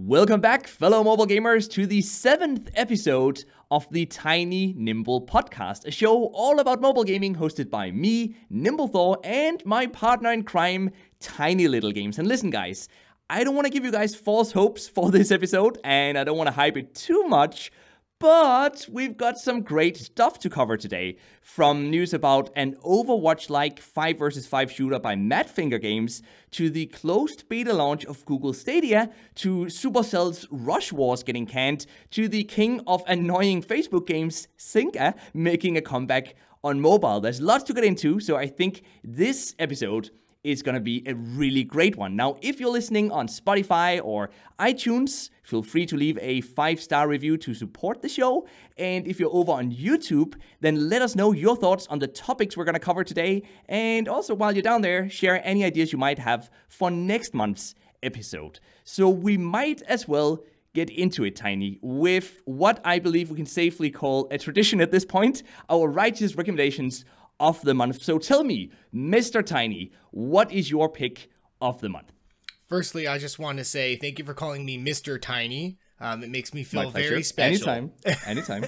Welcome back, fellow mobile gamers, to the seventh episode of the Tiny Nimble podcast, a show all about mobile gaming hosted by me, Nimble Thor, and my partner in crime, Tiny Little Games. And listen, guys, I don't want to give you guys false hopes for this episode, and I don't want to hype it too much. But we've got some great stuff to cover today. From news about an Overwatch like 5 vs 5 shooter by Madfinger Games, to the closed beta launch of Google Stadia, to Supercell's Rush Wars getting canned, to the king of annoying Facebook games, Zynga, making a comeback on mobile. There's lots to get into, so I think this episode is going to be a really great one. Now, if you're listening on Spotify or iTunes, feel free to leave a five star review to support the show. And if you're over on YouTube, then let us know your thoughts on the topics we're going to cover today. And also, while you're down there, share any ideas you might have for next month's episode. So, we might as well get into it, Tiny, with what I believe we can safely call a tradition at this point our righteous recommendations of the month. So tell me, Mr. Tiny, what is your pick of the month? Firstly, I just want to say thank you for calling me Mr. Tiny. Um, it makes me feel very special. Anytime. Anytime.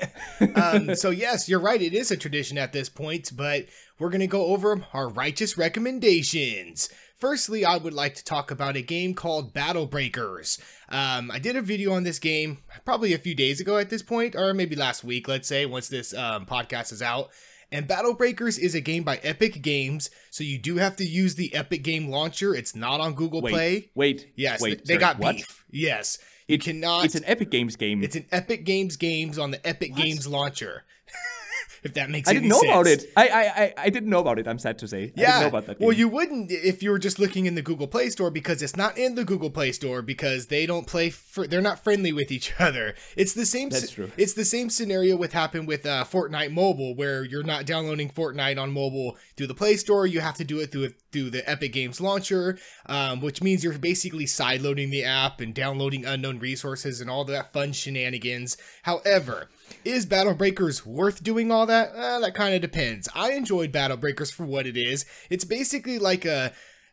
um, so, yes, you're right. It is a tradition at this point, but we're going to go over our righteous recommendations. Firstly, I would like to talk about a game called Battle Breakers. Um, I did a video on this game probably a few days ago at this point, or maybe last week, let's say, once this um, podcast is out. And Battle Breakers is a game by Epic Games, so you do have to use the Epic Game Launcher. It's not on Google wait, Play. Wait, yes, wait, they, sorry, got what? beef. Yes, you it, cannot. It's an Epic Games game. It's an Epic Games games on the Epic What? Games Launcher. if that makes I any didn't know sense. about it. I, I I didn't know about it. I'm sad to say. I Yeah. didn't know about that. Well, you wouldn't if you were just looking in the Google Play Store because it's not in the Google Play Store because they don't play. Fr- they're not friendly with each other. It's the same. That's true. It's the same scenario with happened with uh, Fortnite Mobile, where you're not downloading Fortnite on mobile through the Play Store. You have to do it through through the Epic Games launcher, um, which means you're basically sideloading the app and downloading unknown resources and all that fun shenanigans. However. Is Battle Breakers worth doing all that? Uh, that kind of depends. I enjoyed Battle Breakers for what it is. It's basically like a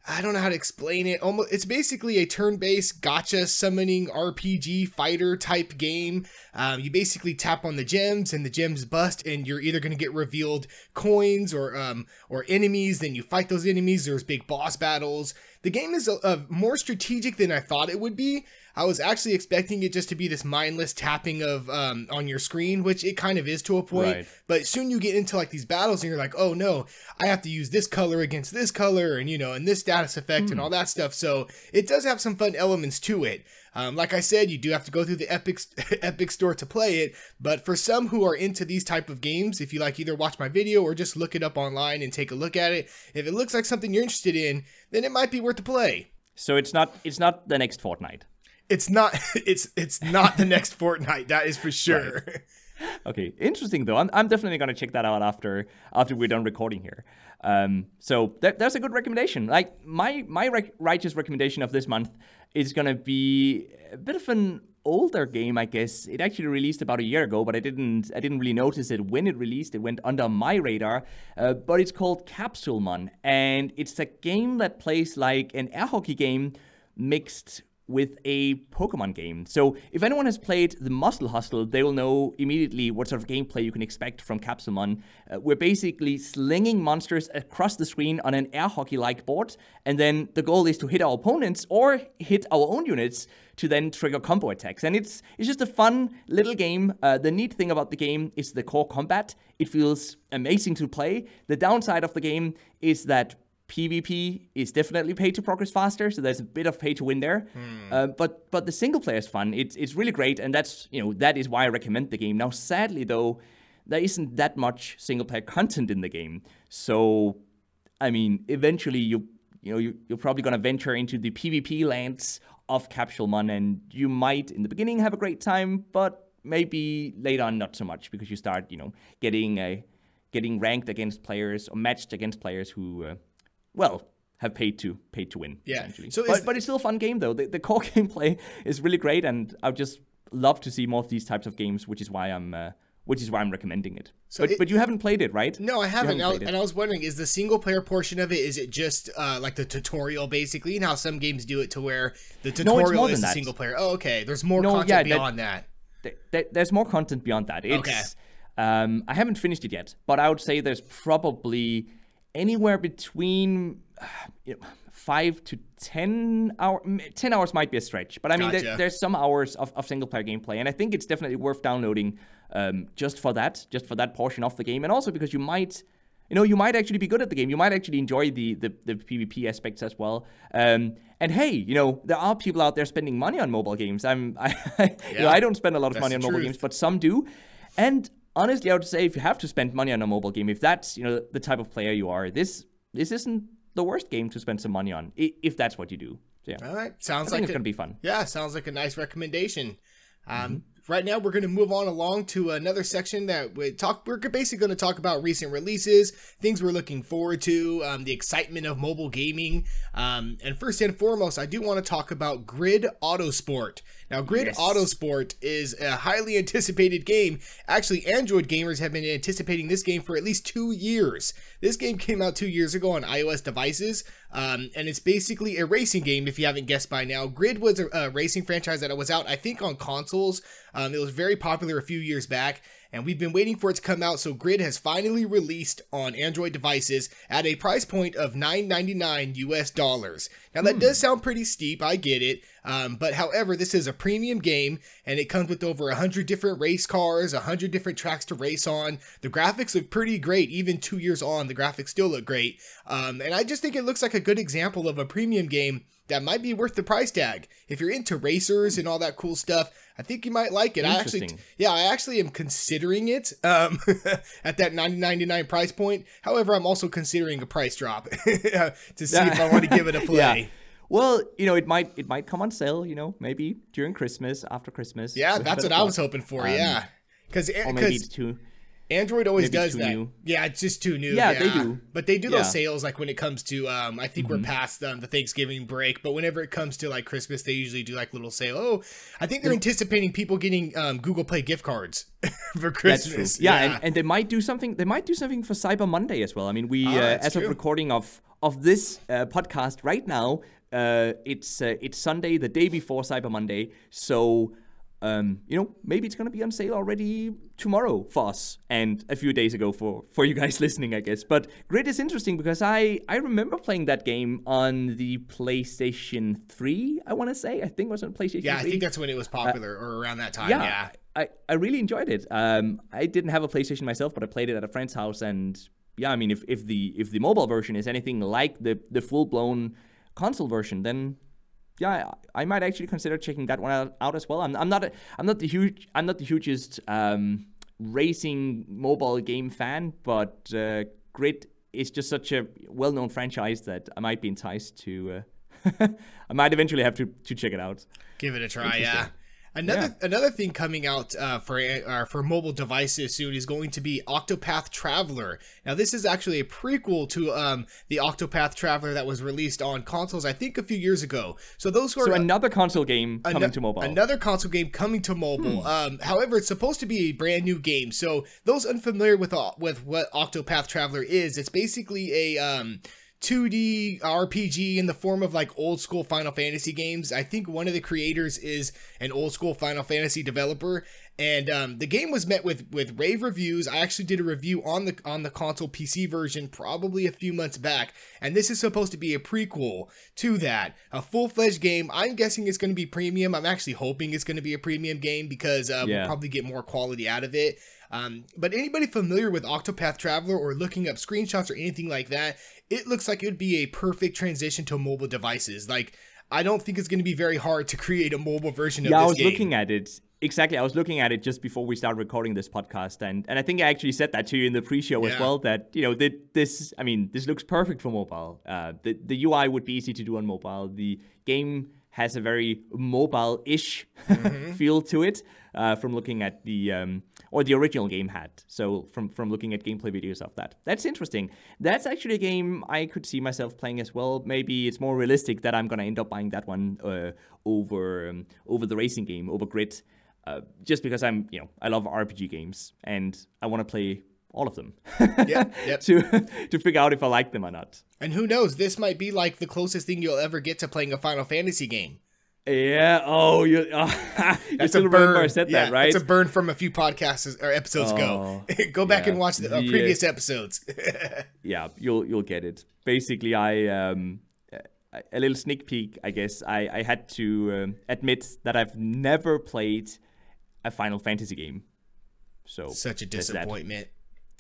I don't know how to explain it. Almost, it's basically a turn-based gacha summoning RPG fighter type game. Um, you basically tap on the gems, and the gems bust, and you're either going to get revealed coins or um, or enemies. Then you fight those enemies. There's big boss battles. The game is a, a more strategic than I thought it would be. I was actually expecting it just to be this mindless tapping of um, on your screen, which it kind of is to a point. Right. But soon you get into like these battles, and you're like, oh no, I have to use this color against this color, and you know, and this status effect and all that stuff. So it does have some fun elements to it. Um, like I said, you do have to go through the Epic Epic Store to play it. But for some who are into these type of games, if you like either watch my video or just look it up online and take a look at it, if it looks like something you're interested in, then it might be worth the play. so it's not it's not the next Fortnite. It's not it's it's not the next Fortnite, that is for sure. Okay, interesting though. I'm, I'm definitely gonna check that out after after we're done recording here. Um, so that, that's a good recommendation. Like my my rec- righteous recommendation of this month is gonna be a bit of an older game, I guess. It actually released about a year ago, but I didn't I didn't really notice it when it released. It went under my radar. Uh, but it's called Capsulemon, and it's a game that plays like an air hockey game mixed with a Pokemon game. So if anyone has played the Muscle Hustle, they will know immediately what sort of gameplay you can expect from Capsulemon. Uh, we're basically slinging monsters across the screen on an air hockey-like board, and then the goal is to hit our opponents or hit our own units to then trigger combo attacks. And it's it's just a fun little game. Uh, the neat thing about the game is the core combat. It feels amazing to play. The downside of the game is that PvP is definitely pay to progress faster, so there's a bit of pay to win there. Uh, but but the single player is fun. It's it's really great, and that's you know that is why I recommend the game. Now, sadly though, there isn't that much single player content in the game. So, I mean, eventually you you know you, you're probably gonna venture into the PvP lands of Capsulemon, and you might in the beginning have a great time, but maybe later on not so much because you start you know getting a getting ranked against players or matched against players who. Uh, well, have paid to paid to win. Yeah. essentially. So but, but it's still a fun game though. The, the core gameplay is really great, and I would just love to see more of these types of games, which is why I'm uh, which is why I'm recommending it. So but it- but you haven't played it, right? No, I haven't. haven't I was- played it. and I was wondering, is the single player portion of it is it just uh, like the tutorial basically, and how some games do it to where the tutorial more is the single player? Oh, okay. There's more No, content yeah, beyond that. th- th- there's more content beyond that. It's, Okay. Um, I haven't finished it yet, but I would say there's probably anywhere between you know, five to ten hour. Ten hours might be a stretch, but I mean, there- there's some hours of, of single player gameplay, and I think it's definitely worth downloading um, just for that, just for that portion of the game, and also because you might. You know, you might actually be good at the game. You might actually enjoy the the, the PvP aspects as well. Um, and hey, you know, there are people out there spending money on mobile games. I'm, I, you know, I don't spend a lot of That's money on mobile truth. games, but some do. And honestly, I would say if you have to spend money on a mobile game, if that's you know the type of player you are, this this isn't the worst game to spend some money on, i- if that's what you do. So, yeah, All right, I sounds think like it's a- gonna be fun. Yeah, sounds like a nice recommendation. Um, Mm-hmm. Right now, we're going to move on along to another section that we talk. We're basically going to talk about recent releases, things we're looking forward to, um, the excitement of mobile gaming, um, and first and foremost, I do want to talk about Grid Autosport. Now, Grid Yes. Autosport is a highly anticipated game. Actually, Android gamers have been anticipating this game for at least two years. This game came out two years ago on iOS devices, um, and it's basically a racing game. If you haven't guessed by now, Grid was a, a racing franchise that was out, I think, on consoles. Um, it was very popular a few years back, and we've been waiting for it to come out. So Grid has finally released on Android devices at a price point of $9.99 US dollars. Now that does sound pretty steep, I get it. Um, but however, this is a premium game, and it comes with over 100 different race cars, 100 different tracks to race on. The graphics look pretty great, even two years on, the graphics still look great. Um, and I just think it looks like a good example of a premium game that might be worth the price tag. If you're into racers and all that cool stuff, I think you might like it. I actually, yeah, I actually am considering it um, at that 9.99 price point. However, I'm also considering a price drop to see if I want to give it a play. Yeah. Well, you know, it might it might come on sale. You know, maybe during Christmas, after Christmas. Yeah, that's what I was hoping for. Um, yeah, because Or maybe it's too. Android always maybe does too that. new. Yeah, it's just too new. Yeah, they do. But they do those sales like when it comes to um I think we're past um, the Thanksgiving break, but whenever it comes to like Christmas, they usually do like little sale. Oh, I think they're anticipating people getting um Google Play gift cards for That's Christmas. true. Yeah, And, and they might do something. They might do something for Cyber Monday as well. I mean, we Ah, uh, as true. of recording of of this uh, podcast right now, uh, it's uh, it's Sunday, the day before Cyber Monday. So. Um, you know, maybe it's gonna be on sale already tomorrow for us, and a few days ago for for you guys listening, I guess. But Grid is interesting because I I remember playing that game on the PlayStation 3. I want to say I think it was on PlayStation. yeah, I think that's when it was popular or around that time. yeah, Yeah. I, I really enjoyed it. Um, I didn't have a PlayStation myself, but I played it at a friend's house, and yeah, I mean, if, if the if the mobile version is anything like the the full blown console version, then yeah, I, I might actually consider checking that one out, out as well. I'm, I'm not a, I'm not the huge I'm not the hugest um, racing mobile game fan, but uh, Grid is just such a well known franchise that I might be enticed to. Uh, I might eventually have to to check it out. Give it a try, yeah. Another another thing coming out uh, for uh, for mobile devices soon is going to be Octopath Traveler. Now, this is actually a prequel to um, the Octopath Traveler that was released on consoles, I think, a few years ago. So those who are So another console game coming to mobile. Hmm. Another console game coming to mobile. Um, however, it's supposed to be a brand new game. So those unfamiliar with uh, with what Octopath Traveler is, it's basically a um, 2D RPG in the form of like old school Final Fantasy games. I think one of the creators is an old school Final Fantasy developer, and um, the game was met with with rave reviews. I actually did a review on the on the console PC version probably a few months back, and this is supposed to be a prequel to that, a full fledged game. I'm guessing it's going to be premium. I'm actually hoping it's going to be a premium game because uh, we'll probably get more quality out of it. Um, but anybody familiar with Octopath Traveler or looking up screenshots or anything like that, it looks like it would be a perfect transition to mobile devices. Like, I don't think it's going to be very hard to create a mobile version of yeah, I was game. looking at it. Exactly, I was looking at it just before we started recording this podcast, and and I think I actually said that to you in the pre-show as well. That you know, that this, I mean, this looks perfect for mobile. Uh, the the UI would be easy to do on mobile. The game has a very mobile-ish Mm-hmm. feel to it uh, from looking at the um, or the original game had. So from from looking at gameplay videos of that, that's interesting. That's actually a game I could see myself playing as well. Maybe it's more realistic that I'm gonna end up buying that one uh, over um, over the racing game over Grid. Uh, just because I'm, you know, I love RPG games and I want to play all of them. Yep, yep. to to figure out if I like them or not. And who knows, this might be like the closest thing you'll ever get to playing a Final Fantasy game. Yeah. Oh, you. Oh, you That's still a burn. remember I said yeah, that, right? It's a burn from a few podcasts or episodes ago. Go back yeah. and watch the uh, Yeah. previous episodes. yeah, you'll you'll get it. Basically, I um, a- a little sneak peek. I guess I I had to um, admit that I've never played a Final Fantasy game. So Such a disappointment.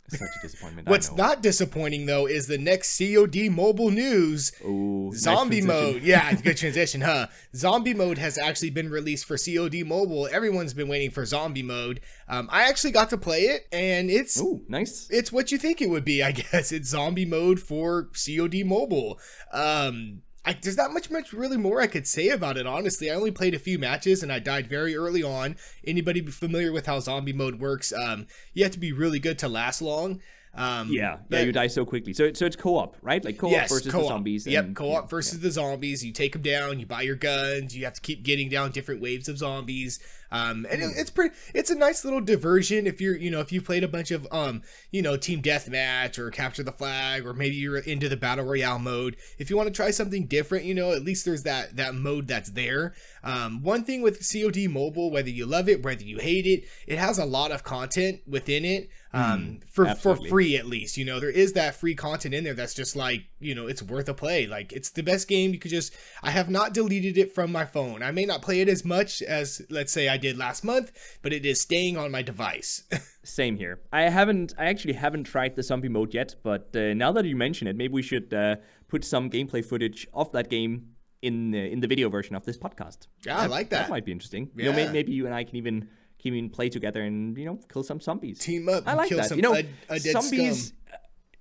Such a disappointment. What's not disappointing though is the next COD mobile news. Ooh, Zombie transition. mode. Yeah, good transition, huh? Zombie mode has actually been released for COD mobile. Everyone's been waiting for zombie mode. Um, I actually got to play it and it's Ooh, nice. it's what you think it would be, I guess. It's zombie mode for COD mobile. Um, I, there's not much, much really more I could say about it. Honestly, I only played a few matches and I died very early on. Anybody familiar with how zombie mode works? Um, you have to be really good to last long. Um, Yeah, yeah, you die so quickly. So so it's co-op, right? Like co-op yes, versus co-op. the zombies. Yep, co-op yeah, versus the zombies. You take them down. You buy your guns. You have to keep getting down different waves of zombies. Um, and Hmm. it, it's pretty. It's a nice little diversion if you're, you know, if you played a bunch of, um, you know, team deathmatch or capture the flag, or maybe you're into the battle royale mode. If you want to try something different, you know, at least there's that that mode that's there. Um, one thing with COD Mobile, whether you love it, whether you hate it, it has a lot of content within it. Um, for for Hmm. absolutely. free at least. You know, there is that free content in there that's just like, you know, it's worth a play. Like it's the best game. You could just I have not deleted it from my phone. I may not play it as much as let's say I did last month, but it is staying on my device. Same here. I haven't. I actually haven't tried the zombie mode yet, but uh, now that you mention it, maybe we should uh, put some gameplay footage of that game in uh, in the video version of this podcast. Yeah, I like that. That might be interesting. You know, may- maybe you and I can even can even play together and you know kill some zombies. Team up I like kill that. some you know, a, a dead zombies. scum.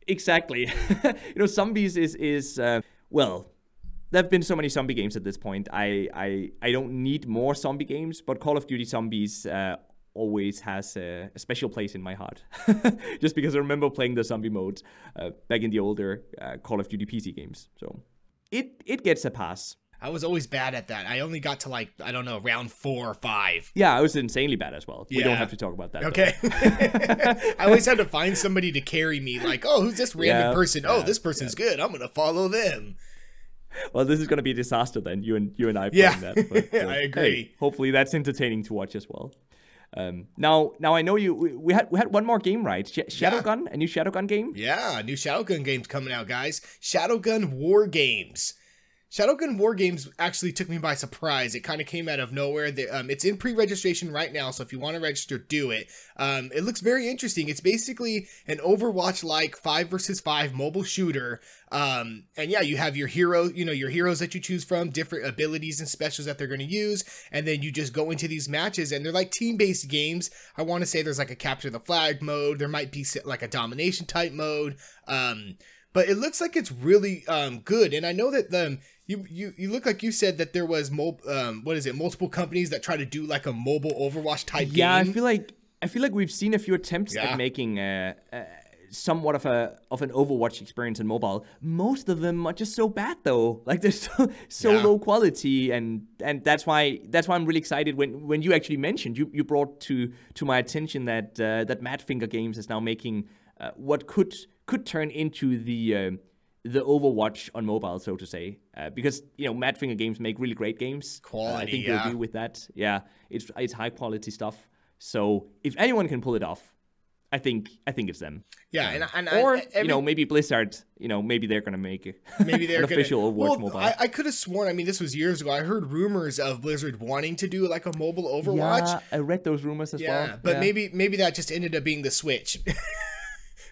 Exactly. you know, zombies is is uh, well. There have been so many zombie games at this point. I I, I don't need more zombie games, but Call of Duty Zombies uh, always has a, a special place in my heart. Just because I remember playing the zombie mode uh, back in the older uh, Call of Duty PC games. So it it gets a pass. I was always bad at that. I only got to like I don't know round four or five. Yeah, I was insanely bad as well. We don't have to talk about that. Okay. I always had to find somebody to carry me. Like, oh, who's this random Yeah, person? Oh, this person's good. I'm gonna follow them. Well, this is gonna be a disaster then. You and you and I Yeah. playing that. But, I agree. hey, hopefully that's entertaining to watch as well. Um, now, now I know you. We, we had we had one more game, right? Sh- Shadowgun, a new Shadowgun game. Yeah, new Shadowgun games coming out, guys. Shadowgun War Games. Shadowgun War Games actually took me by surprise. It kind of came out of nowhere. Um, it's in pre-registration right now, so if you want to register, do it. Um, it looks very interesting. It's basically an Overwatch-like five versus five mobile shooter. Um, and yeah, you have your hero, you know, your heroes that you choose from, different abilities and specials that they're going to use, and then you just go into these matches, and they're like team-based games. I want to say there's like a capture the flag mode. There might be like a domination type mode. Um, but it looks like it's really um, good. And I know that the you you you look like you said that there was mo- um, what is it multiple companies that try to do like a mobile Overwatch type game. Yeah, game. I feel like I feel like we've seen a few attempts Yeah. at making uh, uh, somewhat of a of an Overwatch experience in mobile. Most of them are just so bad though. Like they're so so Yeah. low quality, and and that's why that's why I'm really excited when when you actually mentioned you you brought to to my attention that uh, that Madfinger Games is now making uh, what could could turn into the. The Overwatch on mobile, so to say, uh, because you know Madfinger games make really great games. Quality, Uh, I think yeah. you agree with that. Yeah, it's it's high quality stuff. So if anyone can pull it off, I think I think it's them. yeah, and, and or every, you know maybe Blizzard. You know maybe they're gonna make it. maybe they're an gonna, official Overwatch well, mobile. I, I could have sworn. I mean, this was years ago. I heard rumors of Blizzard wanting to do like a mobile Overwatch. Yeah, I read those rumors as Yeah, well. but yeah. maybe maybe that just ended up being the Switch.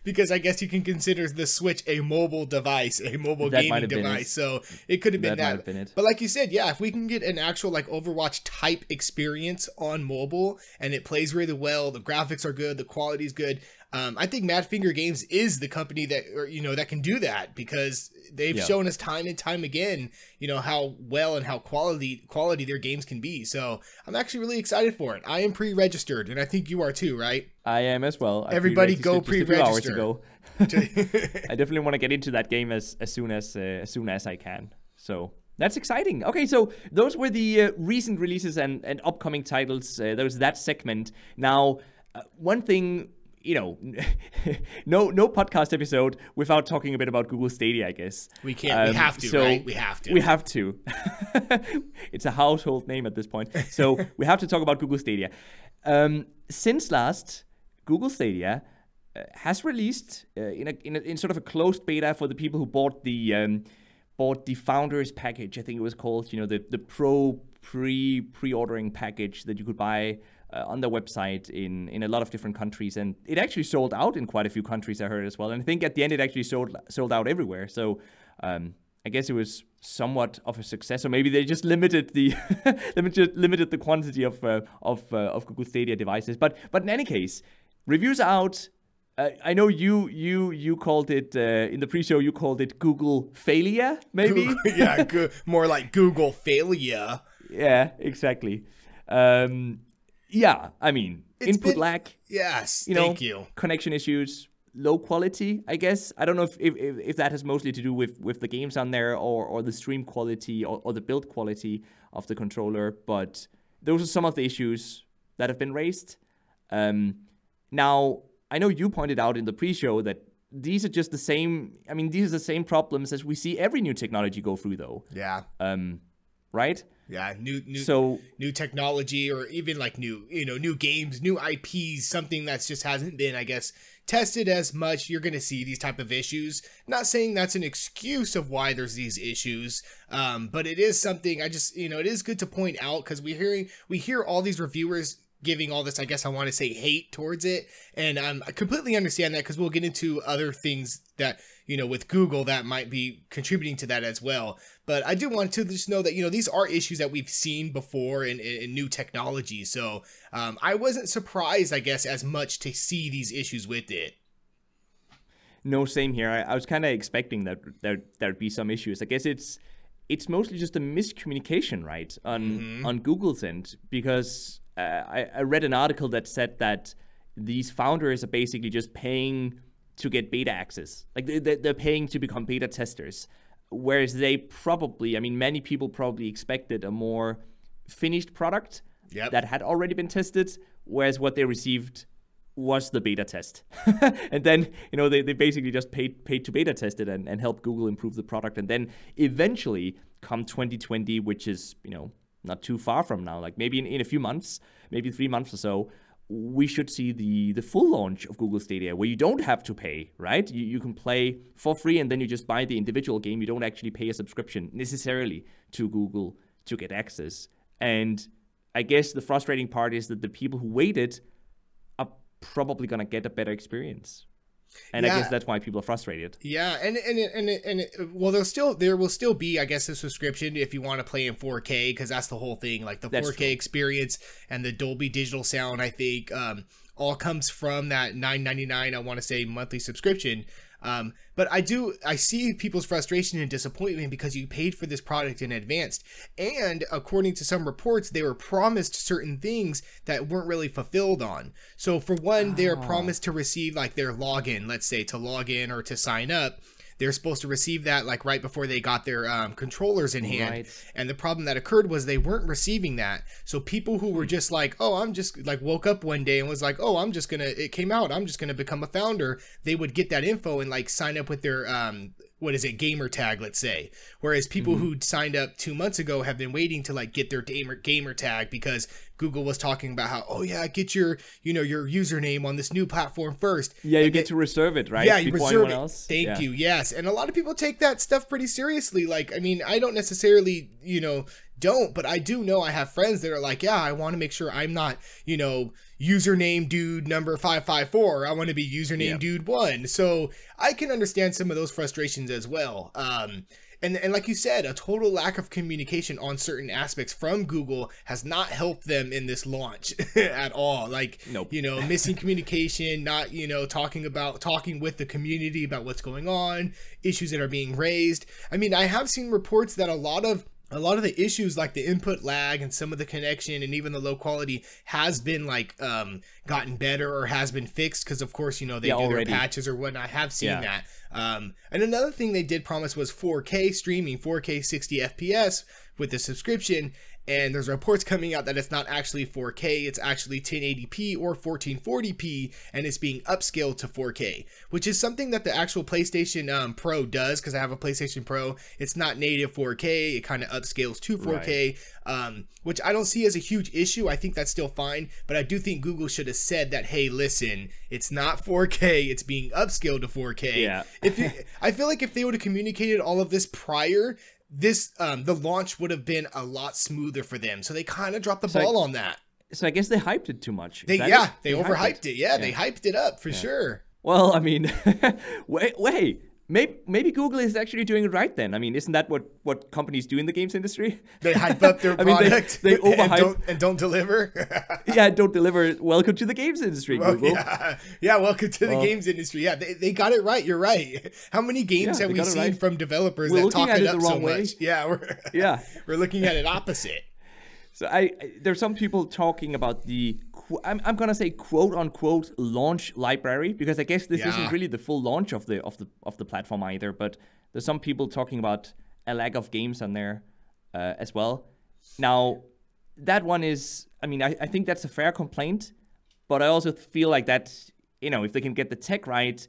because I guess you can consider the Switch a mobile device, a mobile That gaming have been it. device. So it could have been That that. been it. But like you said, yeah, if we can get an actual like Overwatch type experience on mobile and it plays really well, the graphics are good, the quality's good. Um, I think Madfinger Games is the company that or, you know that can do that because they've Yeah. shown us time and time again, you know how well and how quality quality their games can be. So I'm actually really excited for it. I am pre-registered, and I think you are too, right? I am as well. I Everybody go pre-registered just a few hours pre-register. ago. I definitely want to get into that game as as soon as uh, as soon as I can. So That's exciting. Okay, so those were the uh, recent releases and, and upcoming titles. Uh, there was that segment. Now, uh, one thing, you know, no no podcast episode without talking a bit about Google Stadia, I guess. We can't. Um, we have to, so right? We have to. We have to. it's a household name at this point. So we have to talk about Google Stadia. Um, since last, Google Stadia uh, has released uh, in, a, in, a, in sort of a closed beta for the people who bought the um, bought the founders package. I think it was called. You know, the the pro pre pre ordering package that you could buy. Uh, on their website in, in a lot of different countries, and it actually sold out in quite a few countries. I heard as well, and I think at the end it actually sold sold out everywhere. So um, I guess it was somewhat of a success, or maybe they just limited the limited limited the quantity of uh, of uh, of Google Stadia devices. But but in any case, reviews out. Uh, I know you you you called it uh, in the pre-show. You called it Google failure, maybe. Google, yeah, go- more like Google failure. Yeah, exactly. Um, yeah, I mean, it's input been, lag. Yes, you know, thank you. Connection issues, low quality, I guess. I don't know if, if, if, that has mostly to do with, with the games on there or, or the stream quality or, or the build quality of the controller, but those are some of the issues that have been raised. Um, now, I know you pointed out in the pre-show that these are just the same. I mean, these are the same problems as we see every new technology go through, though. Yeah. Um, right? Yeah, new new so new technology or even like new you know new games, new IPs, something that's just hasn't been, I guess, tested as much. You're gonna see these type of issues. Not saying that's an excuse of why there's these issues, um, but it is something. I just you know it is good to point out because we hearing we hear all these reviewers giving all this, I guess I want to say hate towards it. And um, I completely understand that because we'll get into other things that, you know, with Google that might be contributing to that as well. But I do want to just know that, you know, these are issues that we've seen before in, in, in new technology. So um, I wasn't surprised, I guess, as much to see these issues with it. No, same here. I, I was kind of expecting that there there'd be some issues. I guess it's it's mostly just a miscommunication, right, on mm-hmm. on Google's end because uh, I, I read an article that said that these founders are basically just paying to get beta access. Like they, they're paying to become beta testers. Whereas they probably, I mean, many people probably expected a more finished product yep. that had already been tested. Whereas what they received was the beta test. and then, you know, they, they basically just paid paid to beta test it and, and help Google improve the product. And then eventually come 2020, which is, you know, not too far from now, like maybe in, in a few months, maybe three months or so, we should see the the full launch of Google Stadia, where you don't have to pay, right? You, you can play for free, and then you just buy the individual game. You don't actually pay a subscription necessarily to Google to get access. And I guess the frustrating part is that the people who waited are probably gonna get a better experience and yeah. I guess that's why people are frustrated. Yeah, and and and and, and well, there'll still there will still be, I guess, a subscription if you want to play in 4K because that's the whole thing, like the that's 4K true. experience and the Dolby Digital sound. I think um, all comes from that 9.99. I want to say monthly subscription. Um, but I do, I see people's frustration and disappointment because you paid for this product in advance. And according to some reports, they were promised certain things that weren't really fulfilled on. So, for one, oh. they're promised to receive like their login, let's say to log in or to sign up they're supposed to receive that like right before they got their um, controllers in hand. Right. And the problem that occurred was they weren't receiving that. So people who were just like, oh, I'm just like woke up one day and was like, oh, I'm just gonna. It came out. I'm just gonna become a founder. They would get that info and like sign up with their um, what is it gamer tag let's say whereas people mm-hmm. who signed up two months ago have been waiting to like get their gamer gamer tag because google was talking about how oh yeah get your you know your username on this new platform first yeah you get to reserve it right yeah you Before reserve it else? thank yeah. you yes and a lot of people take that stuff pretty seriously like i mean i don't necessarily you know don't, but I do know I have friends that are like, yeah, I want to make sure I'm not, you know, username dude number 554. I want to be username yeah. dude one. So I can understand some of those frustrations as well. Um, and, and like you said, a total lack of communication on certain aspects from Google has not helped them in this launch at all. Like, nope. you know, missing communication, not, you know, talking about, talking with the community about what's going on, issues that are being raised. I mean, I have seen reports that a lot of a lot of the issues like the input lag and some of the connection and even the low quality has been like um gotten better or has been fixed because of course you know they Yeah, do already. their patches or whatnot. I have seen Yeah. that. Um, and another thing they did promise was 4K streaming, 4K 60 FPS with the subscription. And there's reports coming out that it's not actually 4K, it's actually 1080p or 1440p, and it's being upscaled to 4K, which is something that the actual PlayStation um, Pro does. Because I have a PlayStation Pro, it's not native 4K; it kind of upscales to 4K, um, which I don't see as a huge issue. I think that's still fine, but I do think Google should have said that, hey, listen, it's not 4K, it's being upscaled to 4K. Yeah. if you, I feel like if they would have communicated all of this prior, this um the launch would have been a lot smoother for them. So they kind of dropped the So I- ball on that. So I guess they hyped it too much. They yeah, it? they, overhyped it. Yeah, they hyped it up for sure. Well, I mean, wait, wait. Maybe, maybe Google is actually doing it right then. I mean, isn't that what, what companies do in the games industry? They hype up their I mean, they- product they and, overhype- don't, and don't deliver. yeah, don't deliver. Welcome to the games industry, Well, Google. yeah, yeah. Welcome to the games industry. Yeah, they, they got it right. You're right. How many games Yeah, have we seen right. from developers We're that talk it it up the so way. much? Yeah, we're Yeah. we're looking at it opposite. So I, I there's some people talking about the I'm, I'm gonna say quote unquote launch library because I guess this Yeah. isn't really the full launch of the of the of the platform either. But there's some people talking about a lack of games on there uh, as well. Now that one is I mean I, I think that's a fair complaint, but I also feel like that you know if they can get the tech right.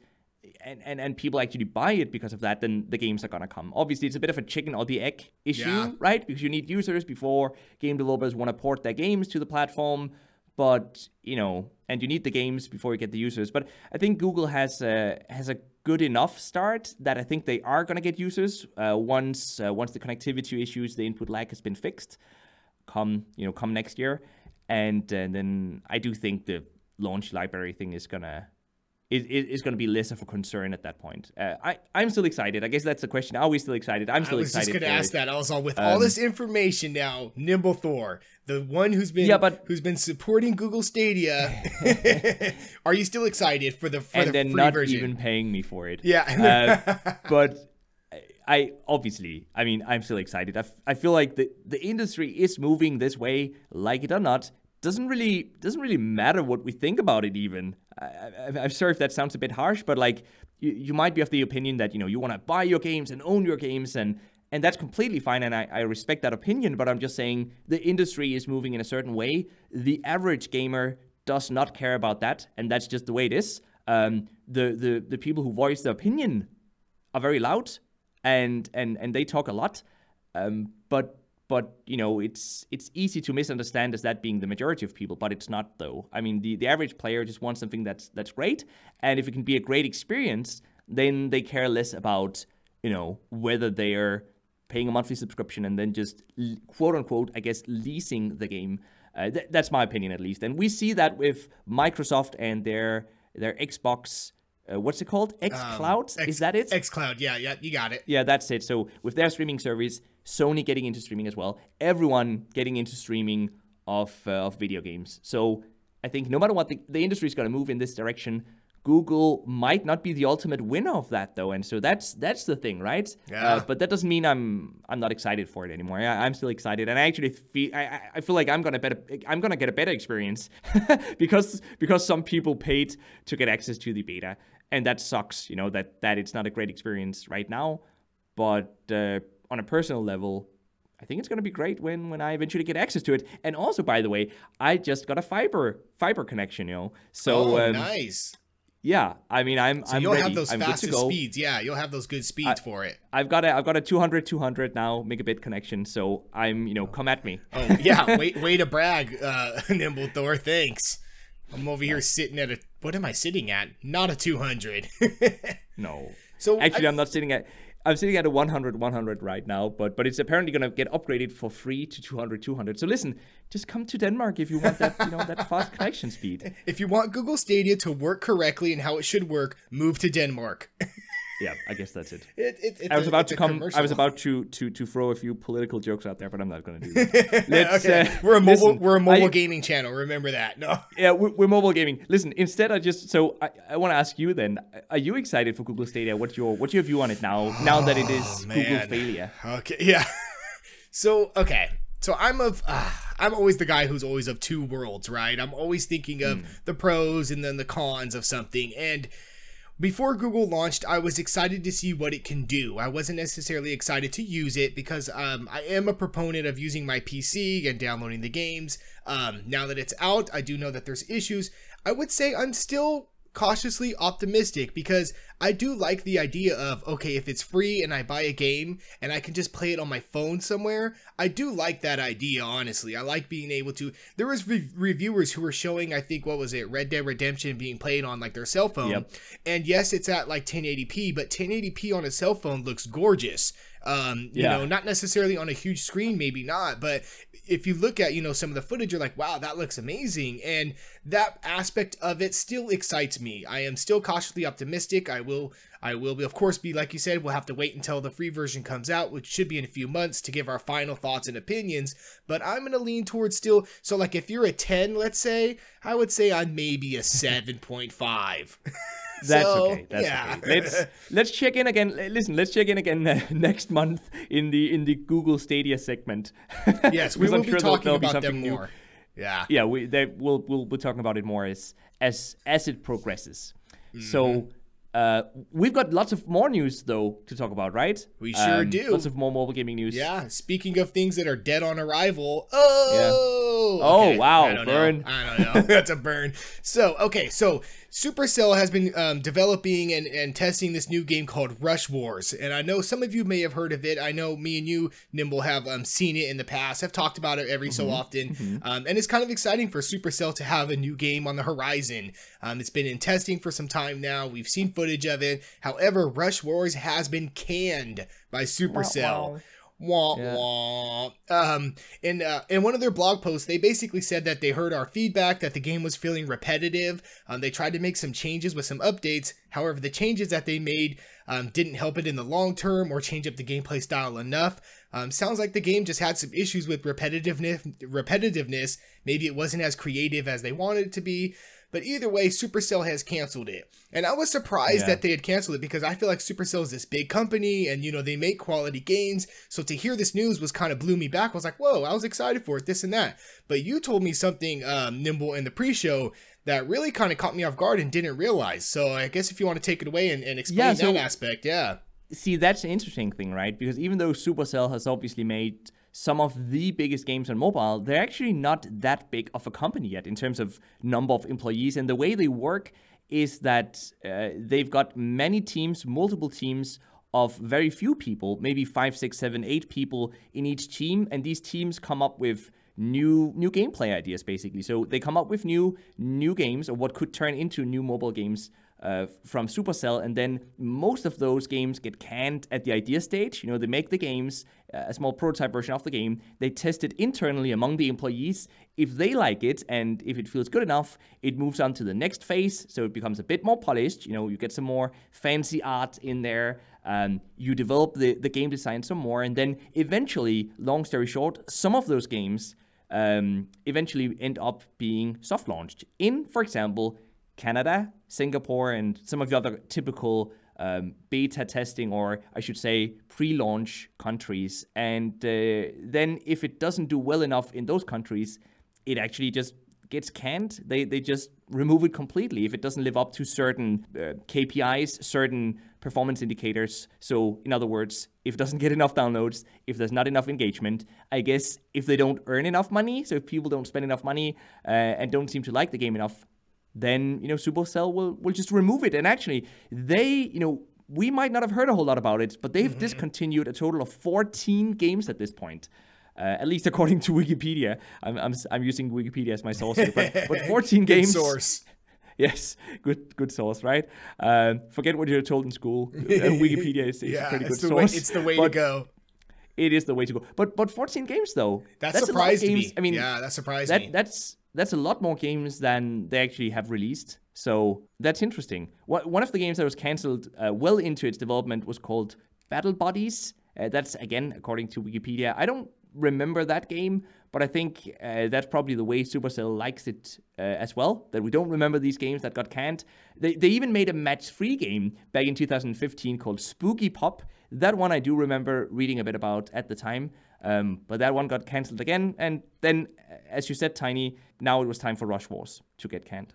And, and, and people actually buy it because of that, then the games are gonna come. Obviously, it's a bit of a chicken or the egg issue, Yeah. right? Because you need users before game developers want to port their games to the platform. But you know, and you need the games before you get the users. But I think Google has a has a good enough start that I think they are gonna get users uh, once uh, once the connectivity issues, the input lag has been fixed. Come you know, come next year, and, uh, then I do think the launch library thing is gonna is, is, going to be less of a concern at that point. Uh, I I'm still excited. I guess that's the question. Are we still excited? I'm still excited. I was just excited. gonna ask it. that. I was all with all this information now. Nimble Thor, the one who's been Yeah, but- who's been supporting Google Stadia. Are you still excited for the for and the then not version? even paying me for it. Yeah. Uh, but I obviously, I mean, I'm still excited. I, f- I feel like the the industry is moving this way, like it or not. Doesn't really doesn't really matter what we think about it. Even. I, I'm sorry if that sounds a bit harsh, but like you, you might be of the opinion that you know you want to buy your games and own your games and and that's completely fine and I, I respect that opinion but i'm just saying the industry is moving in a certain way. The average gamer does not care about that and that's just the way it is. Um, the, the the people who voice their opinion are very loud and and and they talk a lot. Um, but but you know it's it's easy to misunderstand as that being the majority of people but it's not though i mean the, the average player just wants something that's that's great and if it can be a great experience then they care less about you know whether they're paying a monthly subscription and then just quote unquote i guess leasing the game uh, th- that's my opinion at least and we see that with microsoft and their their xbox uh, what's it called x cloud X- is that it xCloud. Yeah, yeah, you got it. yeah, that's it. So with their streaming service, Sony getting into streaming as well, everyone getting into streaming of uh, of video games. So I think no matter what, the, the industry is going to move in this direction. Google might not be the ultimate winner of that though, and so that's that's the thing, right? Yeah. Uh, but that doesn't mean I'm I'm not excited for it anymore. I, I'm still excited, and I actually feel I, I- I feel like I'm gonna better I'm gonna get a better experience because because some people paid to get access to the beta, and that sucks. You know that that it's not a great experience right now, but uh, on a personal level. I think it's going to be great when when I eventually get access to it. And also, by the way, I just got a fiber fiber connection, you know. So oh, um, nice. yeah, I mean, I'm So I'm you'll ready. have those I'm fastest speeds. Yeah, you'll have those good speeds for it. I've got a I've got a 200 200 now megabit connection, so I'm you know come at me. Oh yeah, way way to brag, uh, Nimble Thor. Thanks. I'm over here sitting at a. What am I sitting at? Not a 200. No, so actually, I- I'm not sitting at. I'm sitting at a 100 100 right now, but but it's apparently gonna get upgraded for free to 200 200. So listen, just come to Denmark if you want that you know that fast connection speed. if you want Google Stadia to work correctly and how it should work, move to Denmark. Yeah, I guess that's it. It, it, it's I was about to come. I was about to to to throw a few political jokes out there, but I'm not gonna do that. Let's, okay, uh, we're a mobile listen, we're a mobile I- gaming channel. Remember that. No. Yeah, we're, we're mobile gaming. Listen, instead, I just so I, I want to ask you then: Are you excited for Google Stadia? What's your what's your view on it now? Now that it is Google Oh, man. failure. Okay, yeah. So okay, so I'm of uh, I'm always the guy who's always of two worlds, right? I'm always thinking of mm. the pros and then the cons of something. And before Google launched, I was excited to see what it can do. I wasn't necessarily excited to use it because um, I am a proponent of using my PC and downloading the games. Um, now that it's out, I do know that there's issues. I would say I'm still cautiously optimistic because I do like the idea of okay, if it's free and I buy a game and I can just play it on my phone somewhere, I do like that idea, honestly. I like being able to. There was re- reviewers who were showing, I think, what was it, Red Dead Redemption being played on like their cell phone. Yep. And yes, it's at like 1080p, but 1080p on a cell phone looks gorgeous. Um, you yeah. know, not necessarily on a huge screen, maybe not, but if you look at, you know, some of the footage, you're like, wow, that looks amazing. And that aspect of it still excites me. I am still cautiously optimistic. I will I will be, of course be like you said, we'll have to wait until the free version comes out, which should be in a few months to give our final thoughts and opinions. But I'm gonna lean towards still so like if you're a 10, let's say, I would say I'm maybe a 7.5. That's so, okay. That's yeah. okay. Let's let's check in again. Listen, let's check in again uh, next month in the in the Google Stadia segment. yes, we will I'm be sure talking about be them new. more. Yeah. Yeah, we they will we'll be talking about it more as as as it progresses. Mm-hmm. So uh, we've got lots of more news though to talk about, right? We sure um, do. Lots of more mobile gaming news. Yeah. Speaking of things that are dead on arrival. Oh. Yeah. Oh okay. wow! I burn. Know. I don't know. That's a burn. So okay, so Supercell has been um, developing and, and testing this new game called Rush Wars, and I know some of you may have heard of it. I know me and you, Nimble, have um, seen it in the past. Have talked about it every mm-hmm. so often, mm-hmm. um, and it's kind of exciting for Supercell to have a new game on the horizon. Um, it's been in testing for some time now. We've seen footage of it. However, Rush Wars has been canned by Supercell. Wow, wow. Wah, yeah. wah. Um, in, uh, in one of their blog posts, they basically said that they heard our feedback that the game was feeling repetitive. Um, they tried to make some changes with some updates. However, the changes that they made um, didn't help it in the long term or change up the gameplay style enough. Um, sounds like the game just had some issues with repetitiveness. Repetitiveness. Maybe it wasn't as creative as they wanted it to be. But either way, Supercell has canceled it. And I was surprised yeah. that they had canceled it because I feel like Supercell is this big company and, you know, they make quality games. So to hear this news was kind of blew me back. I was like, whoa, I was excited for it, this and that. But you told me something, um, Nimble, in the pre show that really kind of caught me off guard and didn't realize. So I guess if you want to take it away and, and explain yeah, so, that aspect, yeah. See, that's an interesting thing, right? Because even though Supercell has obviously made some of the biggest games on mobile, they're actually not that big of a company yet in terms of number of employees. And the way they work is that uh, they've got many teams, multiple teams of very few people, maybe five, six, seven, eight people in each team, and these teams come up with new new gameplay ideas basically. So they come up with new new games or what could turn into new mobile games uh, from Supercell, and then most of those games get canned at the idea stage. You know, they make the games, uh, a small prototype version of the game, they test it internally among the employees. If they like it and if it feels good enough, it moves on to the next phase, so it becomes a bit more polished. You know, you get some more fancy art in there. Um, you develop the, the game design some more, and then eventually, long story short, some of those games um, eventually end up being soft launched in, for example, Canada, Singapore, and some of the other typical um, beta testing, or I should say pre launch countries. And uh, then if it doesn't do well enough in those countries, it actually just gets canned. They, they just remove it completely if it doesn't live up to certain uh, KPIs, certain performance indicators. So, in other words, if it doesn't get enough downloads, if there's not enough engagement, I guess if they don't earn enough money, so if people don't spend enough money uh, and don't seem to like the game enough, then you know Supercell will will just remove it. And actually, they you know we might not have heard a whole lot about it, but they've mm-hmm. discontinued a total of 14 games at this point. Uh, at least according to Wikipedia. I'm, I'm, I'm using Wikipedia as my source here, but, but 14 games. source. Yes, good good source, right? Um, forget what you're told in school. Uh, Wikipedia is, is yeah, a pretty good source. Way, it's the way to go. It is the way to go. But but 14 games though. That that's surprised me. I mean, yeah, that surprised that, me. That's that's a lot more games than they actually have released. So that's interesting. One of the games that was cancelled uh, well into its development was called Battle Buddies. Uh, that's again according to Wikipedia. I don't remember that game, but I think uh, that's probably the way Supercell likes it uh, as well. That we don't remember these games that got canned. They, they even made a match-three game back in 2015 called Spooky Pop. That one I do remember reading a bit about at the time. Um, but that one got cancelled again, and then, as you said, Tiny, now it was time for Rush Wars to get canned.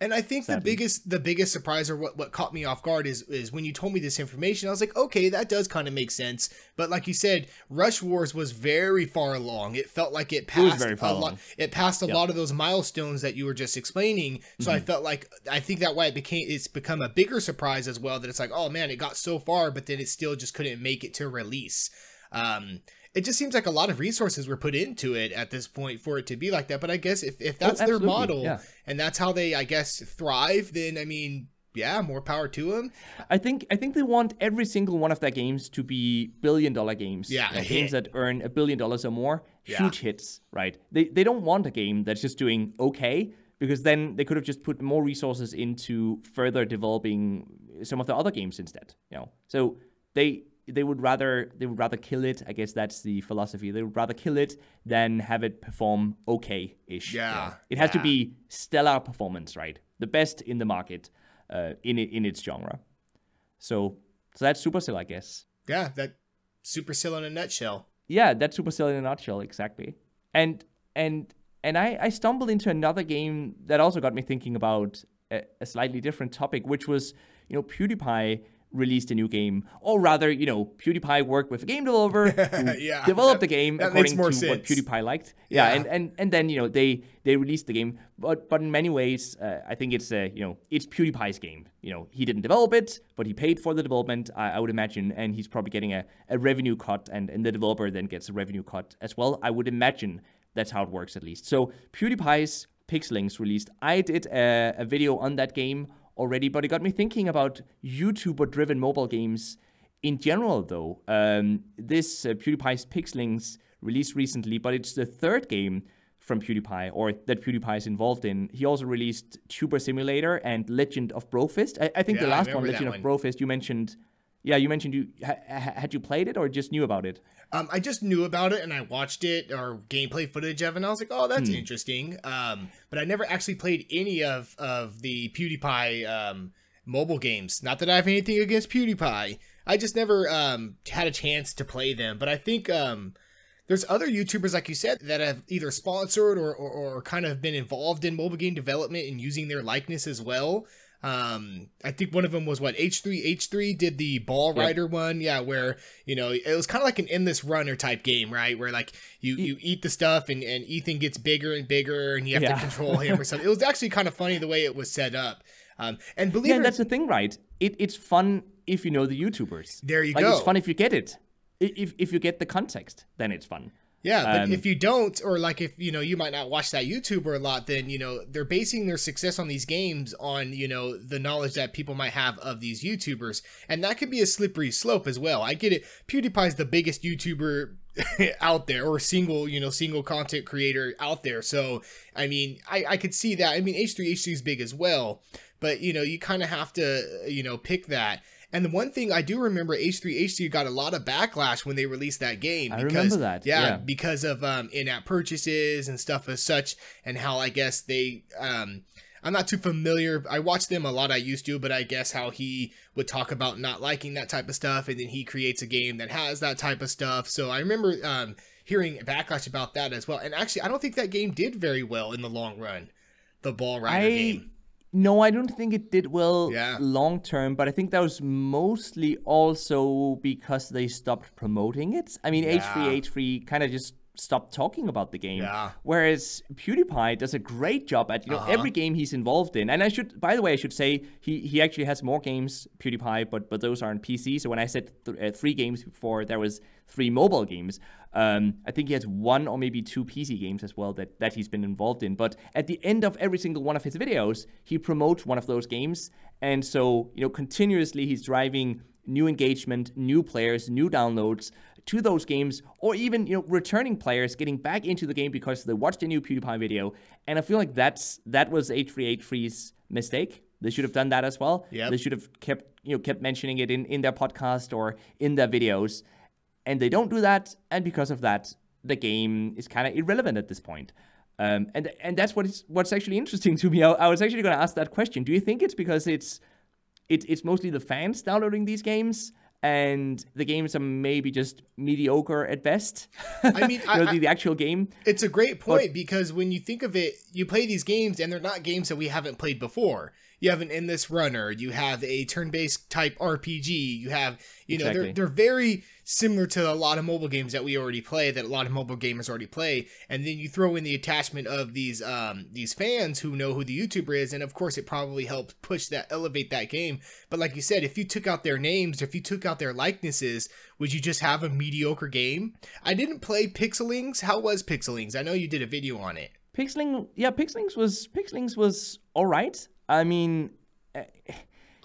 And I think Sadly. the biggest the biggest surprise or what, what caught me off guard is is when you told me this information, I was like, okay, that does kind of make sense. But like you said, Rush Wars was very far along. It felt like it passed it a lot. It passed a yep. lot of those milestones that you were just explaining. So mm-hmm. I felt like I think that why it became it's become a bigger surprise as well. That it's like, oh man, it got so far, but then it still just couldn't make it to release. Um, it just seems like a lot of resources were put into it at this point for it to be like that. But I guess if, if oh, that's oh, their model yeah. and that's how they, I guess, thrive, then I mean, yeah, more power to them. I think I think they want every single one of their games to be billion dollar games. Yeah, games that earn a billion dollars or more, yeah. huge hits, right? They they don't want a game that's just doing okay because then they could have just put more resources into further developing some of the other games instead. You know, so they they would rather they would rather kill it. I guess that's the philosophy. They would rather kill it than have it perform okay-ish. Yeah, it has yeah. to be stellar performance, right? The best in the market, uh, in it, in its genre. So so that's Supercell, I guess. Yeah, that Supercell in a nutshell. Yeah, that's Supercell in a nutshell, exactly. And and and I I stumbled into another game that also got me thinking about a, a slightly different topic, which was you know PewDiePie released a new game, or rather, you know, PewDiePie worked with a game developer who yeah, developed that, the game according to sense. what PewDiePie liked. Yeah, yeah, and, and and then you know they they released the game, but but in many ways, uh, I think it's uh, you know it's PewDiePie's game. You know, he didn't develop it, but he paid for the development, I, I would imagine, and he's probably getting a, a revenue cut, and and the developer then gets a revenue cut as well. I would imagine that's how it works at least. So PewDiePie's Pixelings released. I did a, a video on that game already, but it got me thinking about YouTuber driven mobile games in general, though. Um, this uh, PewDiePie's Pixelings released recently, but it's the third game from PewDiePie or that PewDiePie is involved in. He also released Tuber Simulator and Legend of Brofist. I, I think yeah, the last one, Legend of Brofist, you mentioned. Yeah, you mentioned you ha- had you played it or just knew about it. Um, I just knew about it and I watched it or gameplay footage of it and I was like, oh, that's hmm. interesting. Um, but I never actually played any of, of the PewDiePie um, mobile games. Not that I have anything against PewDiePie. I just never um, had a chance to play them. But I think um, there's other YouTubers, like you said, that have either sponsored or, or, or kind of been involved in mobile game development and using their likeness as well. Um, I think one of them was what H3 H3 did the ball rider yep. one, yeah, where you know it was kind of like an endless runner type game, right? Where like you you eat the stuff and and Ethan gets bigger and bigger, and you have yeah. to control him or something. It was actually kind of funny the way it was set up. Um, and believe yeah, that's the thing, right? It, it's fun if you know the YouTubers. There you like, go. It's fun if you get it. If if you get the context, then it's fun. Yeah, but um, if you don't, or like if you know you might not watch that YouTuber a lot, then you know they're basing their success on these games on you know the knowledge that people might have of these YouTubers, and that could be a slippery slope as well. I get it. PewDiePie's the biggest YouTuber out there, or single you know single content creator out there. So I mean, I I could see that. I mean, H three H three is big as well, but you know you kind of have to you know pick that. And the one thing I do remember, H3H3 got a lot of backlash when they released that game. Because, I remember that. Yeah, yeah. because of um, in-app purchases and stuff as such, and how I guess they. Um, I'm not too familiar. I watched them a lot. I used to, but I guess how he would talk about not liking that type of stuff, and then he creates a game that has that type of stuff. So I remember um, hearing backlash about that as well. And actually, I don't think that game did very well in the long run. The Ball Rider I... game. No, I don't think it did well yeah. long term, but I think that was mostly also because they stopped promoting it. I mean, yeah. H3H3 kind of just stopped talking about the game. Yeah. Whereas PewDiePie does a great job at you know uh-huh. every game he's involved in. And I should, by the way, I should say he he actually has more games PewDiePie, but but those are on PC. So when I said th- uh, three games before, there was three mobile games. Um, I think he has one or maybe two PC games as well that that he's been involved in. But at the end of every single one of his videos, he promotes one of those games, and so you know continuously he's driving new engagement, new players, new downloads to those games, or even you know returning players getting back into the game because they watched a new PewDiePie video. And I feel like that's that was H3H3's mistake. They should have done that as well. Yeah. They should have kept you know kept mentioning it in in their podcast or in their videos, and they don't do that. And because of that, the game is kind of irrelevant at this point. Um, and and that's what is what's actually interesting to me. I, I was actually going to ask that question. Do you think it's because it's it, it's mostly the fans downloading these games and the games are maybe just mediocre at best. I mean, you know, I- the, the actual game. It's a great point because when you think of it, you play these games and they're not games that we haven't played before. You have an endless runner, you have a turn-based type RPG, you have, you know, Exactly. they're they're very similar to a lot of mobile games that we already play, that a lot of mobile gamers already play, and then you throw in the attachment of these um these fans who know who the YouTuber is, and of course it probably helps push that elevate that game. But like you said, if you took out their names, if you took out their likenesses, would you just have a mediocre game? I didn't play Pixelings. How was Pixelings? I know you did a video on it. Pixeling, yeah, Pixelings was Pixelings was all right. I mean, eh,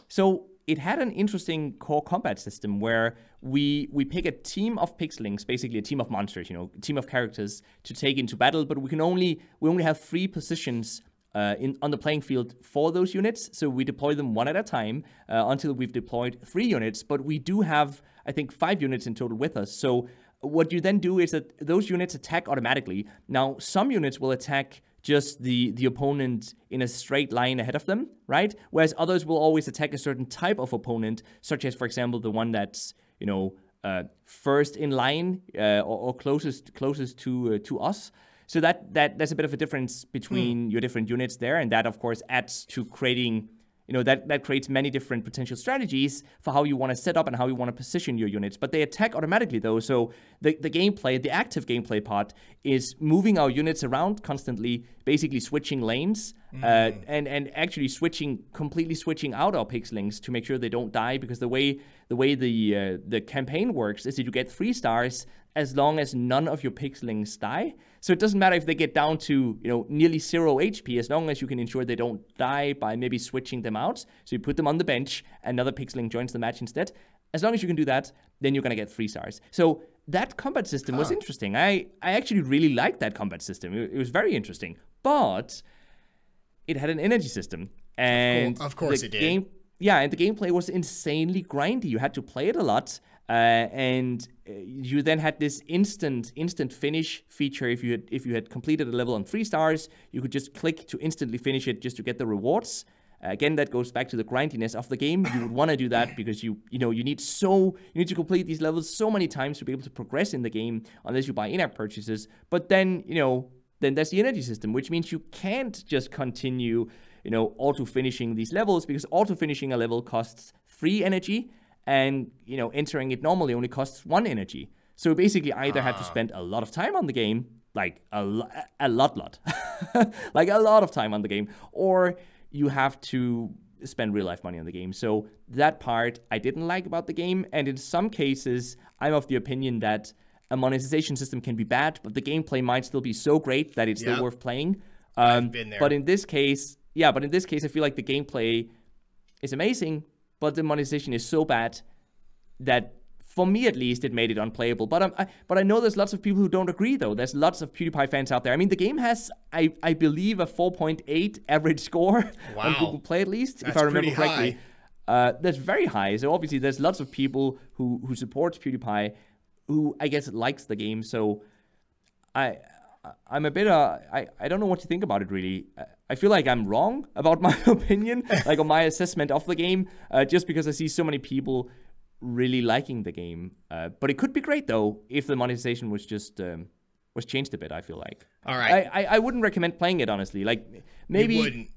so it had an interesting core combat system where we we pick a team of pixelings, basically a team of monsters, you know, a team of characters to take into battle, but we can only we only have three positions uh, in on the playing field for those units. So we deploy them one at a time uh, until we've deployed three units. But we do have, I think, five units in total with us. So what you then do is that those units attack automatically. Now, some units will attack just the the opponent in a straight line ahead of them, right? Whereas others will always attack a certain type of opponent, such as, for example, the one that's you know uh, first in line uh, or, or closest closest to uh, to us. So that that there's a bit of a difference between your different units there, and that of course adds to creating. You know that that creates many different potential strategies for how you want to set up and how you want to position your units. But they attack automatically though, so the the gameplay, the active gameplay part, is moving our units around constantly, basically switching lanes, uh, and and actually switching completely switching out our pixelings to make sure they don't die. Because the way the way the uh, the campaign works is that you get three stars as long as none of your pixelings die. So it doesn't matter if they get down to you know nearly zero HP, as long as you can ensure they don't die by maybe switching them out. So you put them on the bench, another pixeling joins the match instead. As long as you can do that, then you're gonna get three stars. So that combat system was interesting. I I actually really liked that combat system. It, it was very interesting, but it had an energy system, and of course the it did. Game, yeah, and the gameplay was insanely grindy. You had to play it a lot, uh, and you then had this instant instant finish feature. If you had if you had completed a level on three stars, you could just click to instantly finish it just to get the rewards. Uh, again, that goes back to the grindiness of the game. You would want to do that because you you know you need so you need to complete these levels so many times to be able to progress in the game unless you buy in-app purchases. But then you know then there's the energy system, which means you can't just continue, you know, auto finishing these levels because auto finishing a level costs three energy, and you know, entering it normally only costs one energy. So basically, either have to spend a lot of time on the game, like a, lo- a lot, lot, like a lot of time on the game, or you have to spend real life money on the game. So that part I didn't like about the game, and in some cases, I'm of the opinion that a monetization system can be bad, but the gameplay might still be so great that it's Yep. still worth playing. Um, been there. But in this case, yeah, but in this case, I feel like the gameplay is amazing, but the monetization is so bad that, for me at least, it made it unplayable. But um, I, but I know there's lots of people who don't agree though. There's lots of PewDiePie fans out there. I mean, the game has, I, I believe, a 4.8 average score on Google Play at least, if I remember correctly. Uh, that's very high. So obviously, there's lots of people who who supports PewDiePie, who I guess likes the game. So I- I'm a bit uh I, I don't know what to think about it really. Uh, I feel like I'm wrong about my opinion, like on my assessment of the game, uh, just because I see so many people really liking the game. Uh, but it could be great though if the monetization was just um, was changed a bit. I feel like. All right. I, I, I wouldn't recommend playing it honestly. Like maybe you wouldn't.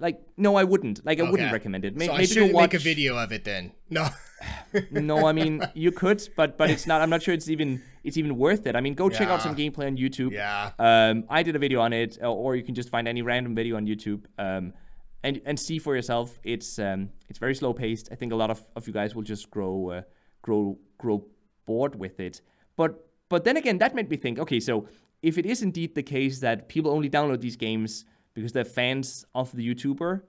like no, I wouldn't. Like I wouldn't recommend it. May- so I maybe go shouldn't watch make a video of it then. No. no, I mean you could, but but it's not. I'm not sure it's even it's even worth it. I mean, go check out some gameplay on YouTube. Yeah. Um, I did a video on it, uh, or you can just find any random video on YouTube. Um, and and see for yourself. It's um it's very slow paced. I think a lot of, of you guys will just grow uh, grow grow bored with it. But but then again, that made me think. Okay, so if it is indeed the case that people only download these games because they're fans of the YouTuber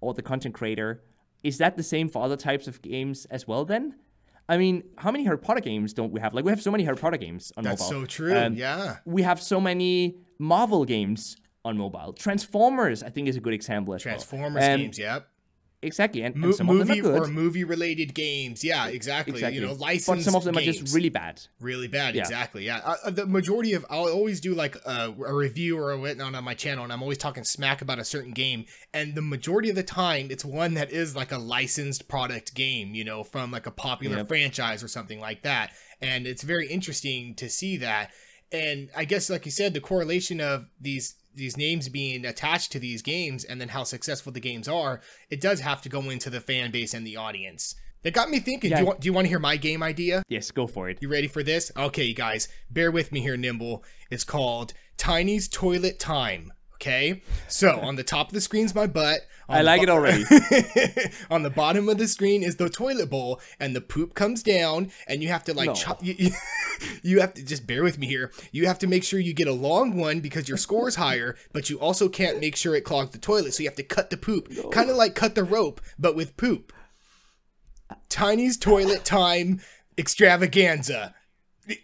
or the content creator, is that the same for other types of games as well? Then, I mean, how many Harry Potter games don't we have? Like we have so many Harry Potter games on That's mobile. so true. Um, yeah. we have so many Marvel games on mobile. Transformers, I think, is a good example as Transformers well. Um, games. Yep. Exactly, and, and Mo- some of them movie are good. or movie related games. Yeah, exactly. exactly, You know, licensed. but some of them are just really bad. really bad. Yeah. Exactly. Yeah. Uh, uh, the majority of I'll always do like a, a review or a whatnot on my channel, and I'm always talking smack about a certain game. And the majority of the time, it's one that is like a licensed product game. You know, from like a popular Yep. franchise or something like that. And it's very interesting to see that. And I guess, like you said, the correlation of these these names being attached to these games and then how successful the games are, it does have to go into the fan base and the audience. That got me thinking. Do you want, do you want to hear my game idea? Yes, go for it. You ready for this? Okay, you guys, bear with me here, Nimble. It's called Tiny's Toilet Time. Okay, so on the top of the screen's my butt. I like bo- it already. on the bottom of the screen is the toilet bowl, and the poop comes down, and you have to like No. chop. You, you- have to just bear with me here. You have to make sure you get a long one because your score's higher, but you also can't make sure it clogs the toilet, so you have to cut the poop, kind of like cut the rope, but with poop. Tiny's Toilet Time Extravaganza.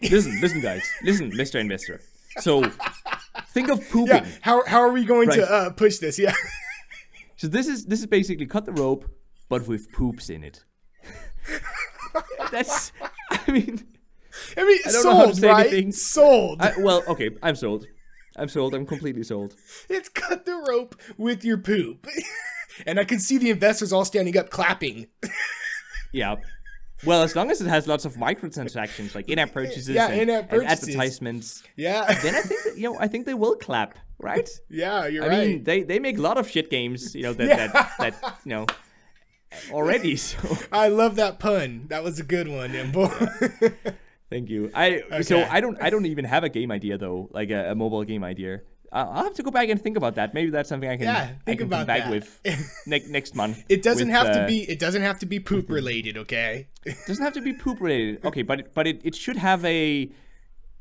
listen, listen, guys. Listen, Mr. Investor. So think of pooping. Yeah, how, how are we going Right. to uh, push this? Yeah. So this is this is basically cut the rope, but with poops in it. That's I mean I mean, I don't know how to sold, right? anything. Sold. I, well, okay, I'm sold. I'm sold. I'm completely sold. It's cut the rope with your poop. and I can see the investors all standing up clapping. Yeah. Well, as long as it has lots of microtransactions, like in-app purchases, Yeah, and, in-app purchases. advertisements, Yeah. then I think that, you know I think they will clap, right? yeah, you're I right. I mean, they they make a lot of shit games, you know that Yeah. that, that you know already. So I love that pun. That was a good one, Nimble. thank you. I so I don't I don't even have a game idea though, like a, a mobile game idea. I- I'll have to go back and think about that. Maybe that's something I can Yeah, I think can about come back that. with ne- next month. it doesn't with, have uh, to be it doesn't have to be poop related, okay? It doesn't have to be poop related. Okay, but it, but it, it should have a,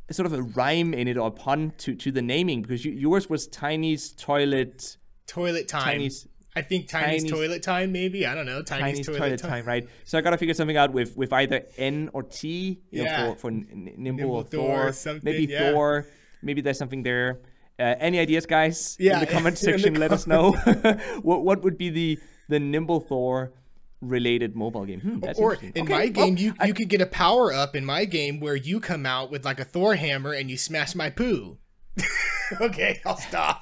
a sort of a rhyme in it or pun to, to the naming because you, yours was Tiny's toilet, toilet time. Tiny's I think Tiny's, Tiny's- toilet time, maybe. I don't know. Tiny's, Tiny's toilet, toilet, time. time. right? So I gotta figure something out with with either N or T, Yeah. know, for for Nimble, Nimble or Thor, Thor, something, maybe yeah. Thor, maybe there's something there. Uh, any ideas, guys? Yeah, in the comment in the section, let us know what what would be the the Nimble Thor related mobile game. Hmm, Or in Okay, my well, game, you you could get a power up in my game where you come out with like a Thor hammer and you smash my poo. okay, I'll stop.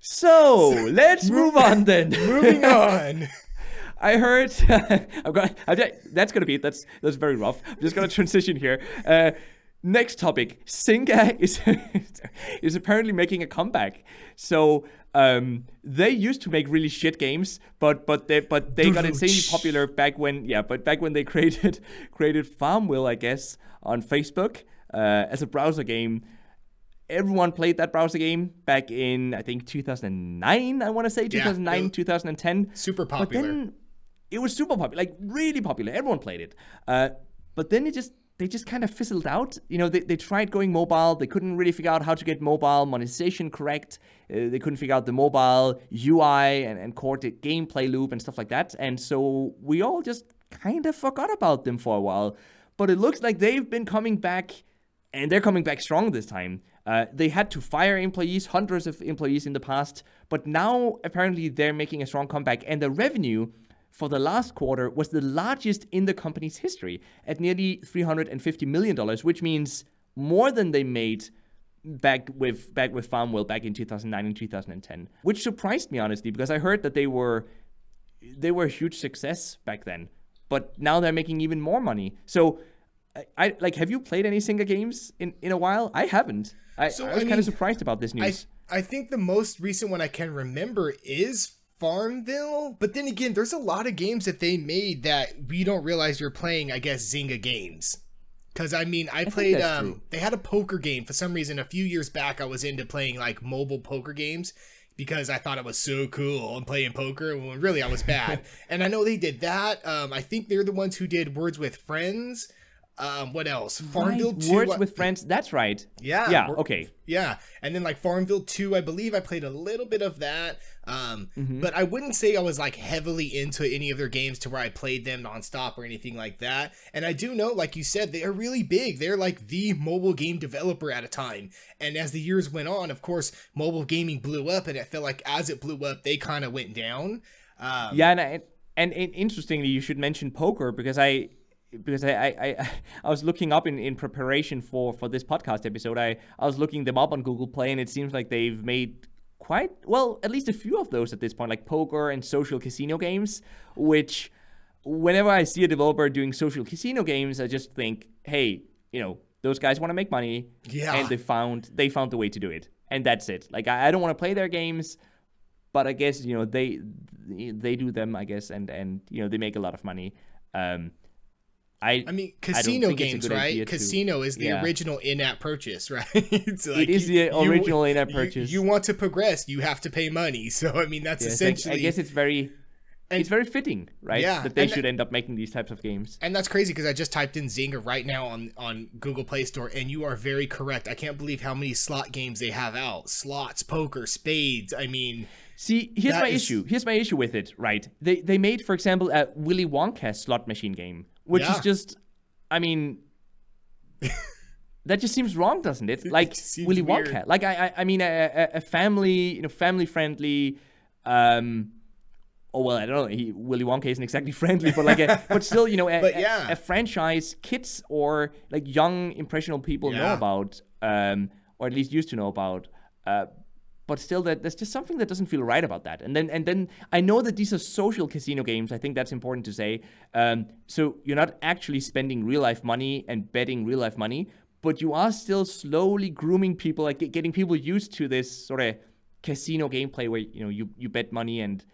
So let's move on then. Moving on. I heard. I'm going. I'm just, that's gonna be. That's that's very rough. I'm just gonna transition here. Uh, next topic. Zynga is is apparently making a comeback. So um, they used to make really shit games, but but they but they got insanely popular back when yeah, but back when they created created Farmville, I guess, on Facebook uh, as a browser game everyone played that browser game back in I think 2009. I want to say 2009, it- 2010. Super popular. But then it was super popular, like really popular. Everyone played it. Uh, but then it just they just kind of fizzled out. You know, they, they tried going mobile. They couldn't really figure out how to get mobile monetization correct. Uh, they couldn't figure out the mobile UI and, and core gameplay loop and stuff like that. And so we all just kind of forgot about them for a while. But it looks like they've been coming back and they're coming back strong this time. Uh, they had to fire employees, hundreds of employees in the past, but now apparently they're making a strong comeback, and the revenue for the last quarter was the largest in the company's history at nearly 350 million dollars, which means more than they made back with back with Farmville back in 2009 and 2010, which surprised me honestly because I heard that they were they were a huge success back then, but now they're making even more money. So, I, I like. Have you played any Zynga games in in a while? I haven't. I, So, I I was kind of surprised about this I news. I think the most recent one I can remember is Farmville, but then again, there's a lot of games that they made that we don't realize you're playing. I guess Zynga games. Cause I mean, I, played. Um, true. they had a poker game for some reason. A few years back, I was into playing like mobile poker games because I thought it was so cool and playing poker when really I was bad. and I know they did that. Um, I think they're the ones who did Words with Friends. Um, what else? Farmville Right, 2. Words I- with Friends. That's right. Yeah. Yeah. Okay. Yeah, and then like Farmville 2, I believe I played a little bit of that. Um, Mm-hmm. but I wouldn't say I was like heavily into any of their games to where I played them nonstop or anything like that. And I do know, like you said, they are really big. They're like the mobile game developer at a time. And as the years went on, of course, mobile gaming blew up, and it felt like as it blew up, they kind of went down. Um, Yeah, and, I, and and interestingly, you should mention poker because I because I I, I, was looking up in, in preparation for for this podcast episode. I I was looking them up on Google Play, and it seems like they've made quite well at least a few of those at this point, like poker and social casino games. Which, whenever I see a developer doing social casino games, I just think, hey, you know, those guys want to make money, Yeah. and they found they found the way to do it, and that's it. Like I, I don't want to play their games but I guess you know they they do them I guess and and you know they make a lot of money. Um, I I mean, casino a games, right? idea to- Casino is the yeah. original in-app purchase, right? It's like is you- the you- original in-app purchase. You, want to progress, you have to pay money. So I mean, that's yeah, it's like- essentially. I guess it's very And- it's very fitting, right? Yeah, that they should end up making these types of games. and that's crazy because I just typed in Zynga right now on on Google Play Store, and you are very correct. I can't believe how many slot games they have out: slots, poker, spades. I mean, See, here's my is- issue. Here's my issue with it, right? They they made, for example, a Willy Wonka slot machine game, which is just, I mean, that just seems wrong, doesn't it? Like seems Willy weird. Wonka. Like I, I, I mean, a, a, a family, you know, family friendly. Um, oh well, I don't know. He, Willy Wonka isn't exactly friendly, but like, a, but still, you know, a, But yeah. a, franchise kids or like young impressionable people know about, um, or at least used to know about. Uh, but still that there's just something that doesn't feel right about that. And then and then i know that these are social casino games. I think that's important to say. Um, so you're not actually spending real life money and betting real life money but you are still slowly grooming people like getting people used to this sort of casino gameplay where you know you, you bet money and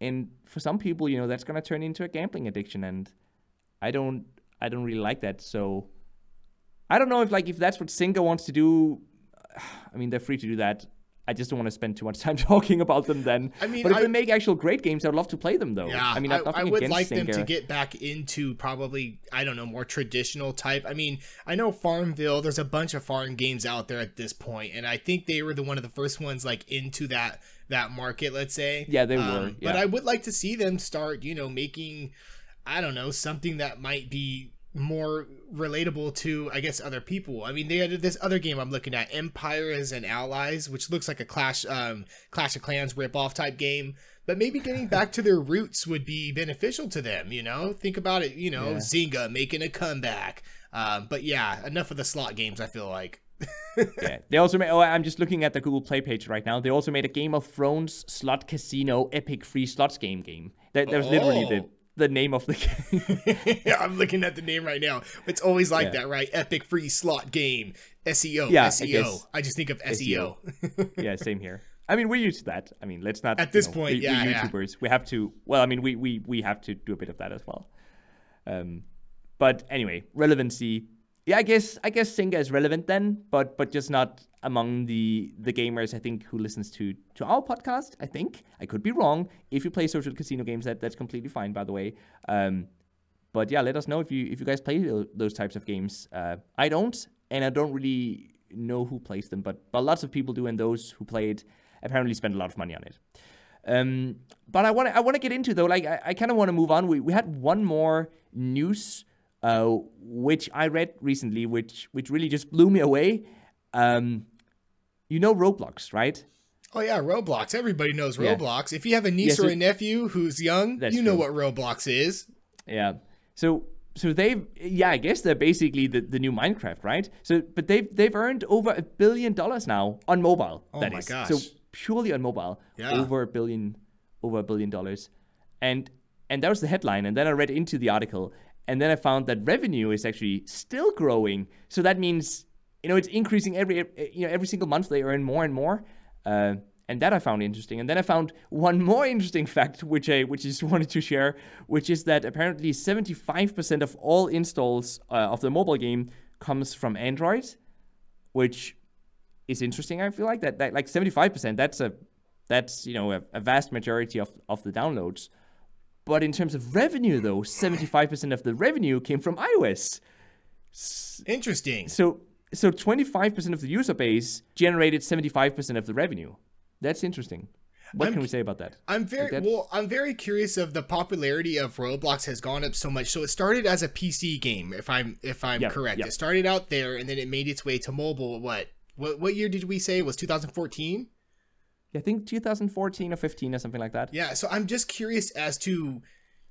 and for some people you know that's going to turn into a gambling addiction. And i don't i don't really like that. So i don't know if like if that's what Zynga wants to do I mean, they're free to do that. I just don't want to spend too much time talking about them then. I mean, but if I- they make actual great games, I'd love to play them though. Yeah, I mean, I, I would like them to get back into probably I don't know more traditional type. I mean, I know Farmville. There's a bunch of farm games out there at this point, and I think they were the one of the first ones like into that that market. Let's say. Yeah, they were, Um, But. I would like to see them start, you know, making I don't know something that might be more relatable to I guess other people. I mean, they had this other game I'm looking at, Empires and Allies, which looks like a Clash um Clash of Clans ripoff type game. But maybe getting back to their roots would be beneficial to them, you know? Think about it, you know, Yeah. Zynga making a comeback. Um, but yeah, enough of the slot games, I feel like. yeah. They also made. Oh, I'm just looking at the Google Play page right now. They also made a Game of Thrones slot casino epic free slots game game. That, that was literally the Oh. The name of the game. yeah, I'm looking at the name right now. It's always like Yeah. that, right? Epic free slot game. SEO. Yeah, SEO. guess. I just think of E SEO. yeah, same here. I mean, we're used to that. I mean, let's not. At this know, point, we, yeah, we yeah. YouTubers, we have to. Well, I mean, we we we have to do a bit of that as well. Um, but anyway, relevancy. Yeah, I guess I guess Zynga is relevant then, but but just not among the the gamers I think who listens to to our podcast. I think I could be wrong. If you play social casino games, that that's completely fine, by the way. Um, but yeah, let us know if you if you guys play those types of games. Uh, I don't, and I don't really know who plays them, but but lots of people do, and those who play it apparently spend a lot of money on it. Um, but I want I want to get into though, like I, I kind of want to move on. We we had one more news, uh, which I read recently, which which really just blew me away. Um, you know Roblox, right? Oh yeah, Roblox. Everybody knows Yeah. Roblox. If you have a niece Yeah, or a nephew who's young, you know true. what Roblox is. Yeah. So so they've yeah, I guess they're basically the, the new Minecraft, right? So but they've they've earned over a billion dollars now on mobile. Oh that my is. gosh. So purely on mobile. Yeah. Over a billion over a billion dollars. And and that was the headline. And then I read into the article and then I found that revenue is actually still growing. So that means you know it's increasing every you know every single month they earn more and more. Uh, and that I found interesting. And then I found one more interesting fact, which I which I just wanted to share, which is that apparently 75% of all installs uh, of the mobile game comes from Android, which is interesting. I feel like that, that like 75%. That's a that's you know a, a vast majority of of the downloads. But in terms of revenue, though, 75% of the revenue came from iOS. Interesting. So so 25% of the user base generated 75% of the revenue. That's interesting. What I'm- can we say about that? I'm very that's- well. I'm very curious of the popularity of Roblox has gone up so much. So it started as a PC game, if I'm if I'm Yeah, correct. yeah. It started out there, and then it made its way to mobile. What what what year did we say it was 2014? I think 2014 or 15 or something like that. Yeah. So I'm just curious as to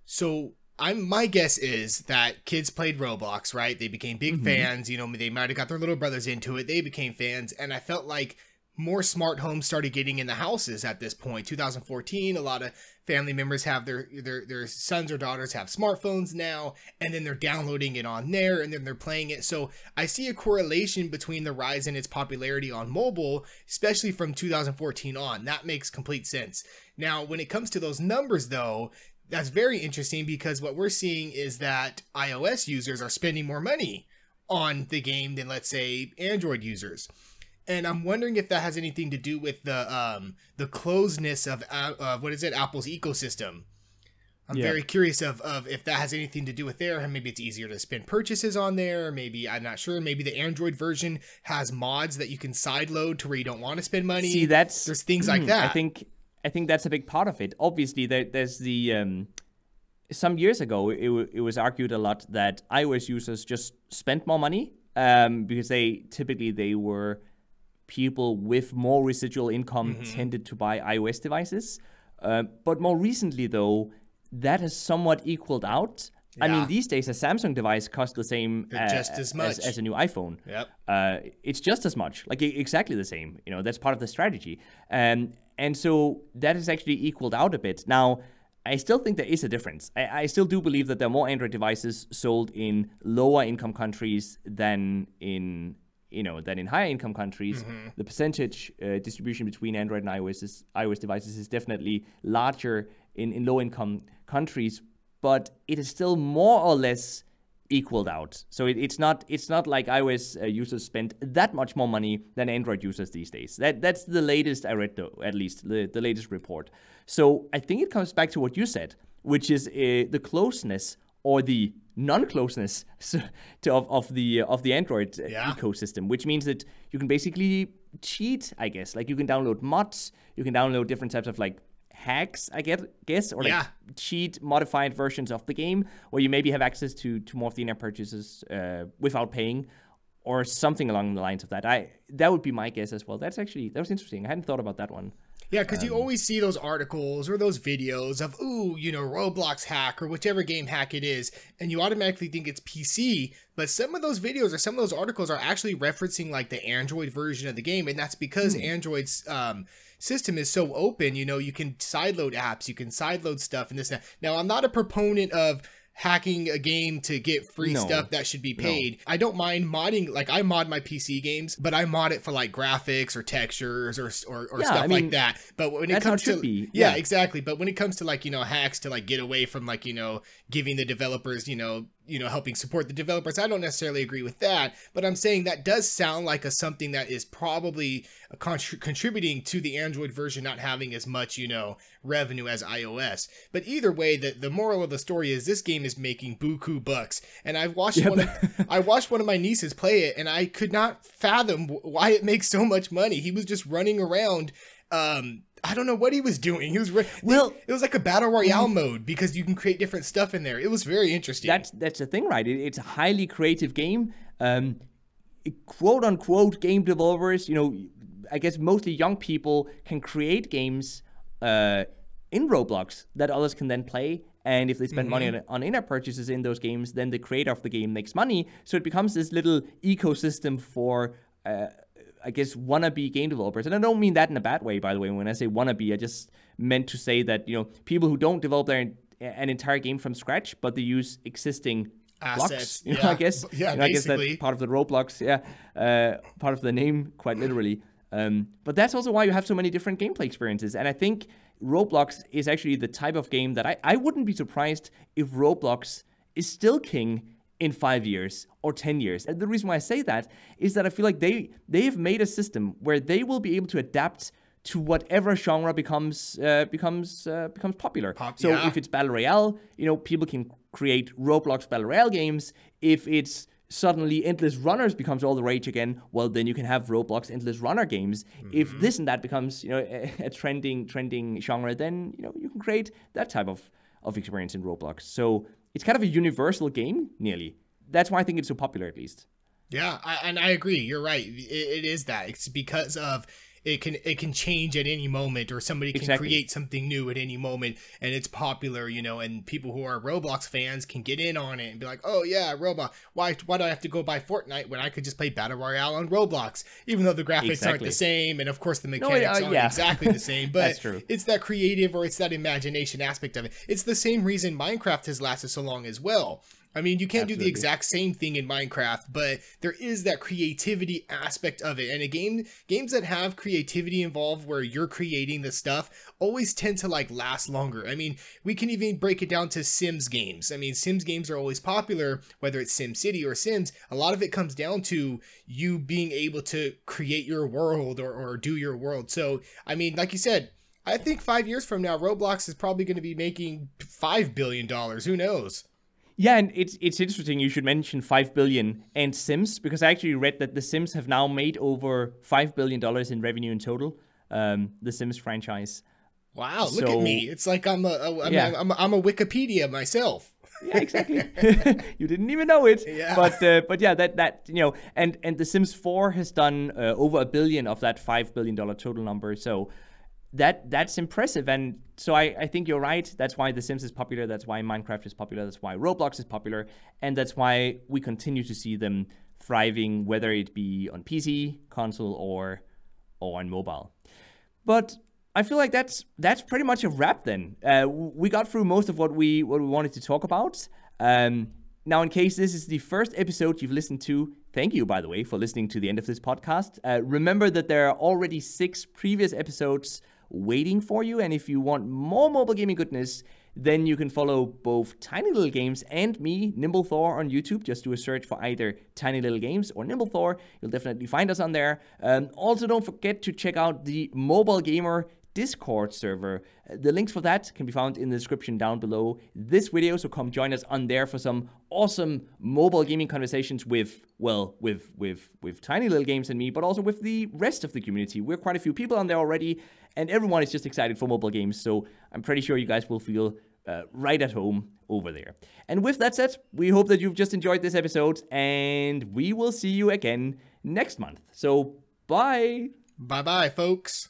so. I'm my guess is that kids played Roblox, right? They became big Mm-hmm. fans. You know, they might have got their little brothers into it. They became fans, and I felt like more smart homes started getting in the houses at this point. 2014 a lot of family members have their their their sons or daughters have smartphones now and then they're downloading it on there and then they're playing it. So i see a correlation between the rise in its popularity on mobile especially from 2014 on. That makes complete sense. Now when it comes to those numbers though that's very interesting because what we're seeing is that ios users are spending more money on the game than let's say android users and I'm wondering if that has anything to do with the um the closeness of uh, uh, what is it Apple's ecosystem. I'm Yeah. very curious of, of if that has anything to do with there. and Maybe it's easier to spin purchases on there. Maybe I'm not sure. Maybe the Android version has mods that you can sideload to where you don't want to spend money. See, that's There's things like Mm, that. I think I think that's a big part of it. Obviously, there, there's the um, some years ago it, it was argued a lot that iOS users just spent more money um, because they typically they were people with more residual income Mm-hmm. tended to buy iOS devices. Uh, but more recently, though, that has somewhat equaled out. I mean, these days a Samsung device costs the same uh, just as much. as a new iPhone Yep. uh, it's just as much, like exactly the same. You know, that's part of the strategy. Um, and so that is actually equaled out a bit. Now, I still think there is a difference. I, I still do believe that there are more Android devices sold in lower income countries than in you know than in higher income countries. The percentage uh, distribution between Android and iOS is, iOS devices is definitely larger in, in low income countries, but it is still more or less equaled out. So it, it's not it's not like iOS uh, users spend that much more money than Android users these days. That that's the latest I read though, at least the, the latest report. So I think it comes back to what you said, which is uh, the closeness or the non-closeness to, of, of the of the Android uh, Yeah. ecosystem, which means that you can basically cheat, I guess. Like you can download mods, you can download different types of like hacks, I get guess, or like Yeah. cheat modified versions of the game where you maybe have access to to more of the in-app purchases uh, without paying or something along the lines of that. I that would be my guess as well. That's actually that was interesting. I hadn't thought about that one. Yeah, because Um, you always see those articles or those videos of, ooh, you know, Roblox hack or whichever game hack it is, and you automatically think it's PC. But some of those videos or some of those articles are actually referencing like the Android version of the game, and that's because Hmm. Android's um, system is so open. You know, you can sideload apps, you can sideload stuff, and this. And that. Now, I'm not a proponent of hacking a game to get free No. stuff that should be paid. I don't mind modding like I mod my PC games, but I mod it for like graphics or textures or or, or Yeah, stuff I like that. But when it comes to yeah, yeah. exactly. But when it comes to like you know hacks to like get away from like you know giving the developers you know you know helping support the developers, I don't necessarily agree with that. But I'm saying that does sound like a something that is probably contr- contributing to the Android version not having as much you know revenue as iOS. But either way, the the moral of the story is this game is making buku bucks, and I've watched one of I watched one of my nieces play it, and I could not fathom why it makes so much money. He was just running around. Um, I don't know what he was doing. He was re- Well- it was like a battle royale mode because you can create different stuff in there. It was very interesting. That's that's the thing, right? It, it's a highly creative game. Um, quote unquote game developers, you know, I guess mostly young people can create games uh, in Roblox that others can then play. And if they spend money on, on in-app purchases in those games, then the creator of the game makes money. So it becomes this little ecosystem for, uh, I guess, wannabe game developers. And I don't mean that in a bad way, by the way. When I say wannabe, I just meant to say that you know people who don't develop their an entire game from scratch, but they use existing blocks. Assets, You know, yeah. I guess. Yeah, you know, I guess that's part of the Roblox. Yeah, uh, part of the name, quite literally. Um, but that's also why you have so many different gameplay experiences. And I think Roblox is actually the type of game that I, I wouldn't be surprised if Roblox is still king in five years or 10 years. And the reason why I say that is that I feel like they, they have made a system where they will be able to adapt to whatever genre becomes uh, becomes uh, becomes popular. Pop- so yeah. if it's battle royale, you know, people can create Roblox battle royale games. If it's suddenly Endless Runners becomes all the rage again, well, then you can have Roblox Endless Runner games. Mm-hmm. If this and that becomes, you know, a, a, trending trending genre, then you know you can create that type of of experience in Roblox. So it's kind of a universal game, nearly. That's why I think it's so popular, at least. Yeah, I, and I agree. You're right. It, it is that. It's because of it can it can change at any moment or somebody can exactly. create something new at any moment and it's popular you know and people who are roblox fans can get in on it and be like oh yeah roblox. Why why do i have to go buy fortnite when i could just play battle royale on roblox? Even though the graphics exactly. aren't the same and of course the mechanics no, uh, aren't exactly the same but it's that creative or it's that imagination aspect of it. It's the same reason minecraft has lasted so long as well I mean, you can't Absolutely. do the exact same thing in Minecraft, but there is that creativity aspect of it. And a game games that have creativity involved where you're creating the stuff always tend to like last longer. I mean, we can even break it down to Sims games. I mean, Sims games are always popular, whether it's Sim City or Sims. A lot of it comes down to you being able to create your world or, or do your world. So, I mean, like you said, I think five years from now, Roblox is probably going to be making $5 billion. Who knows? Yeah, and it's it's interesting. You should mention five billion and Sims because I actually read that the Sims have now made over five billion dollars in revenue in total. Um, the Sims franchise. Wow! So, look at me. It's like I'm a, a I'm, yeah. I'm, a, I'm a Wikipedia myself. yeah, exactly. you didn't even know it. Yeah. But uh, but yeah, that that you know, and and The Sims 4 has done uh, over a billion of that five billion dollar total number. So that that's impressive. And so I, I think you're right. That's why The Sims is popular. That's why Minecraft is popular. That's why Roblox is popular. And that's why we continue to see them thriving, whether it be on PC, console, or or on mobile. But I feel like that's that's pretty much a wrap. Then uh, we got through most of what we what we wanted to talk about. Um, now, in case this is the first episode you've listened to, thank you, by the way, for listening to the end of this podcast. Uh, remember that there are already six previous episodes waiting for you. And if you want more mobile gaming goodness, then you can follow both Tiny Little Games and me, Nimble Thor, on YouTube. Just do a search for either Tiny Little Games or Nimble Thor. You'll definitely find us on there. Um, also, don't forget to check out the Mobile Gamer Discord server. The links for that can be found in the description down below this video, so come join us on there for some awesome mobile gaming conversations with, well, with with with Tiny Little Games and me, but also with the rest of the community. We're quite a few people on there already, and everyone is just excited for mobile games, so I'm pretty sure you guys will feel uh, right at home over there. And with that said, we hope that you've just enjoyed this episode, and we will see you again next month. So, bye! Bye bye, folks.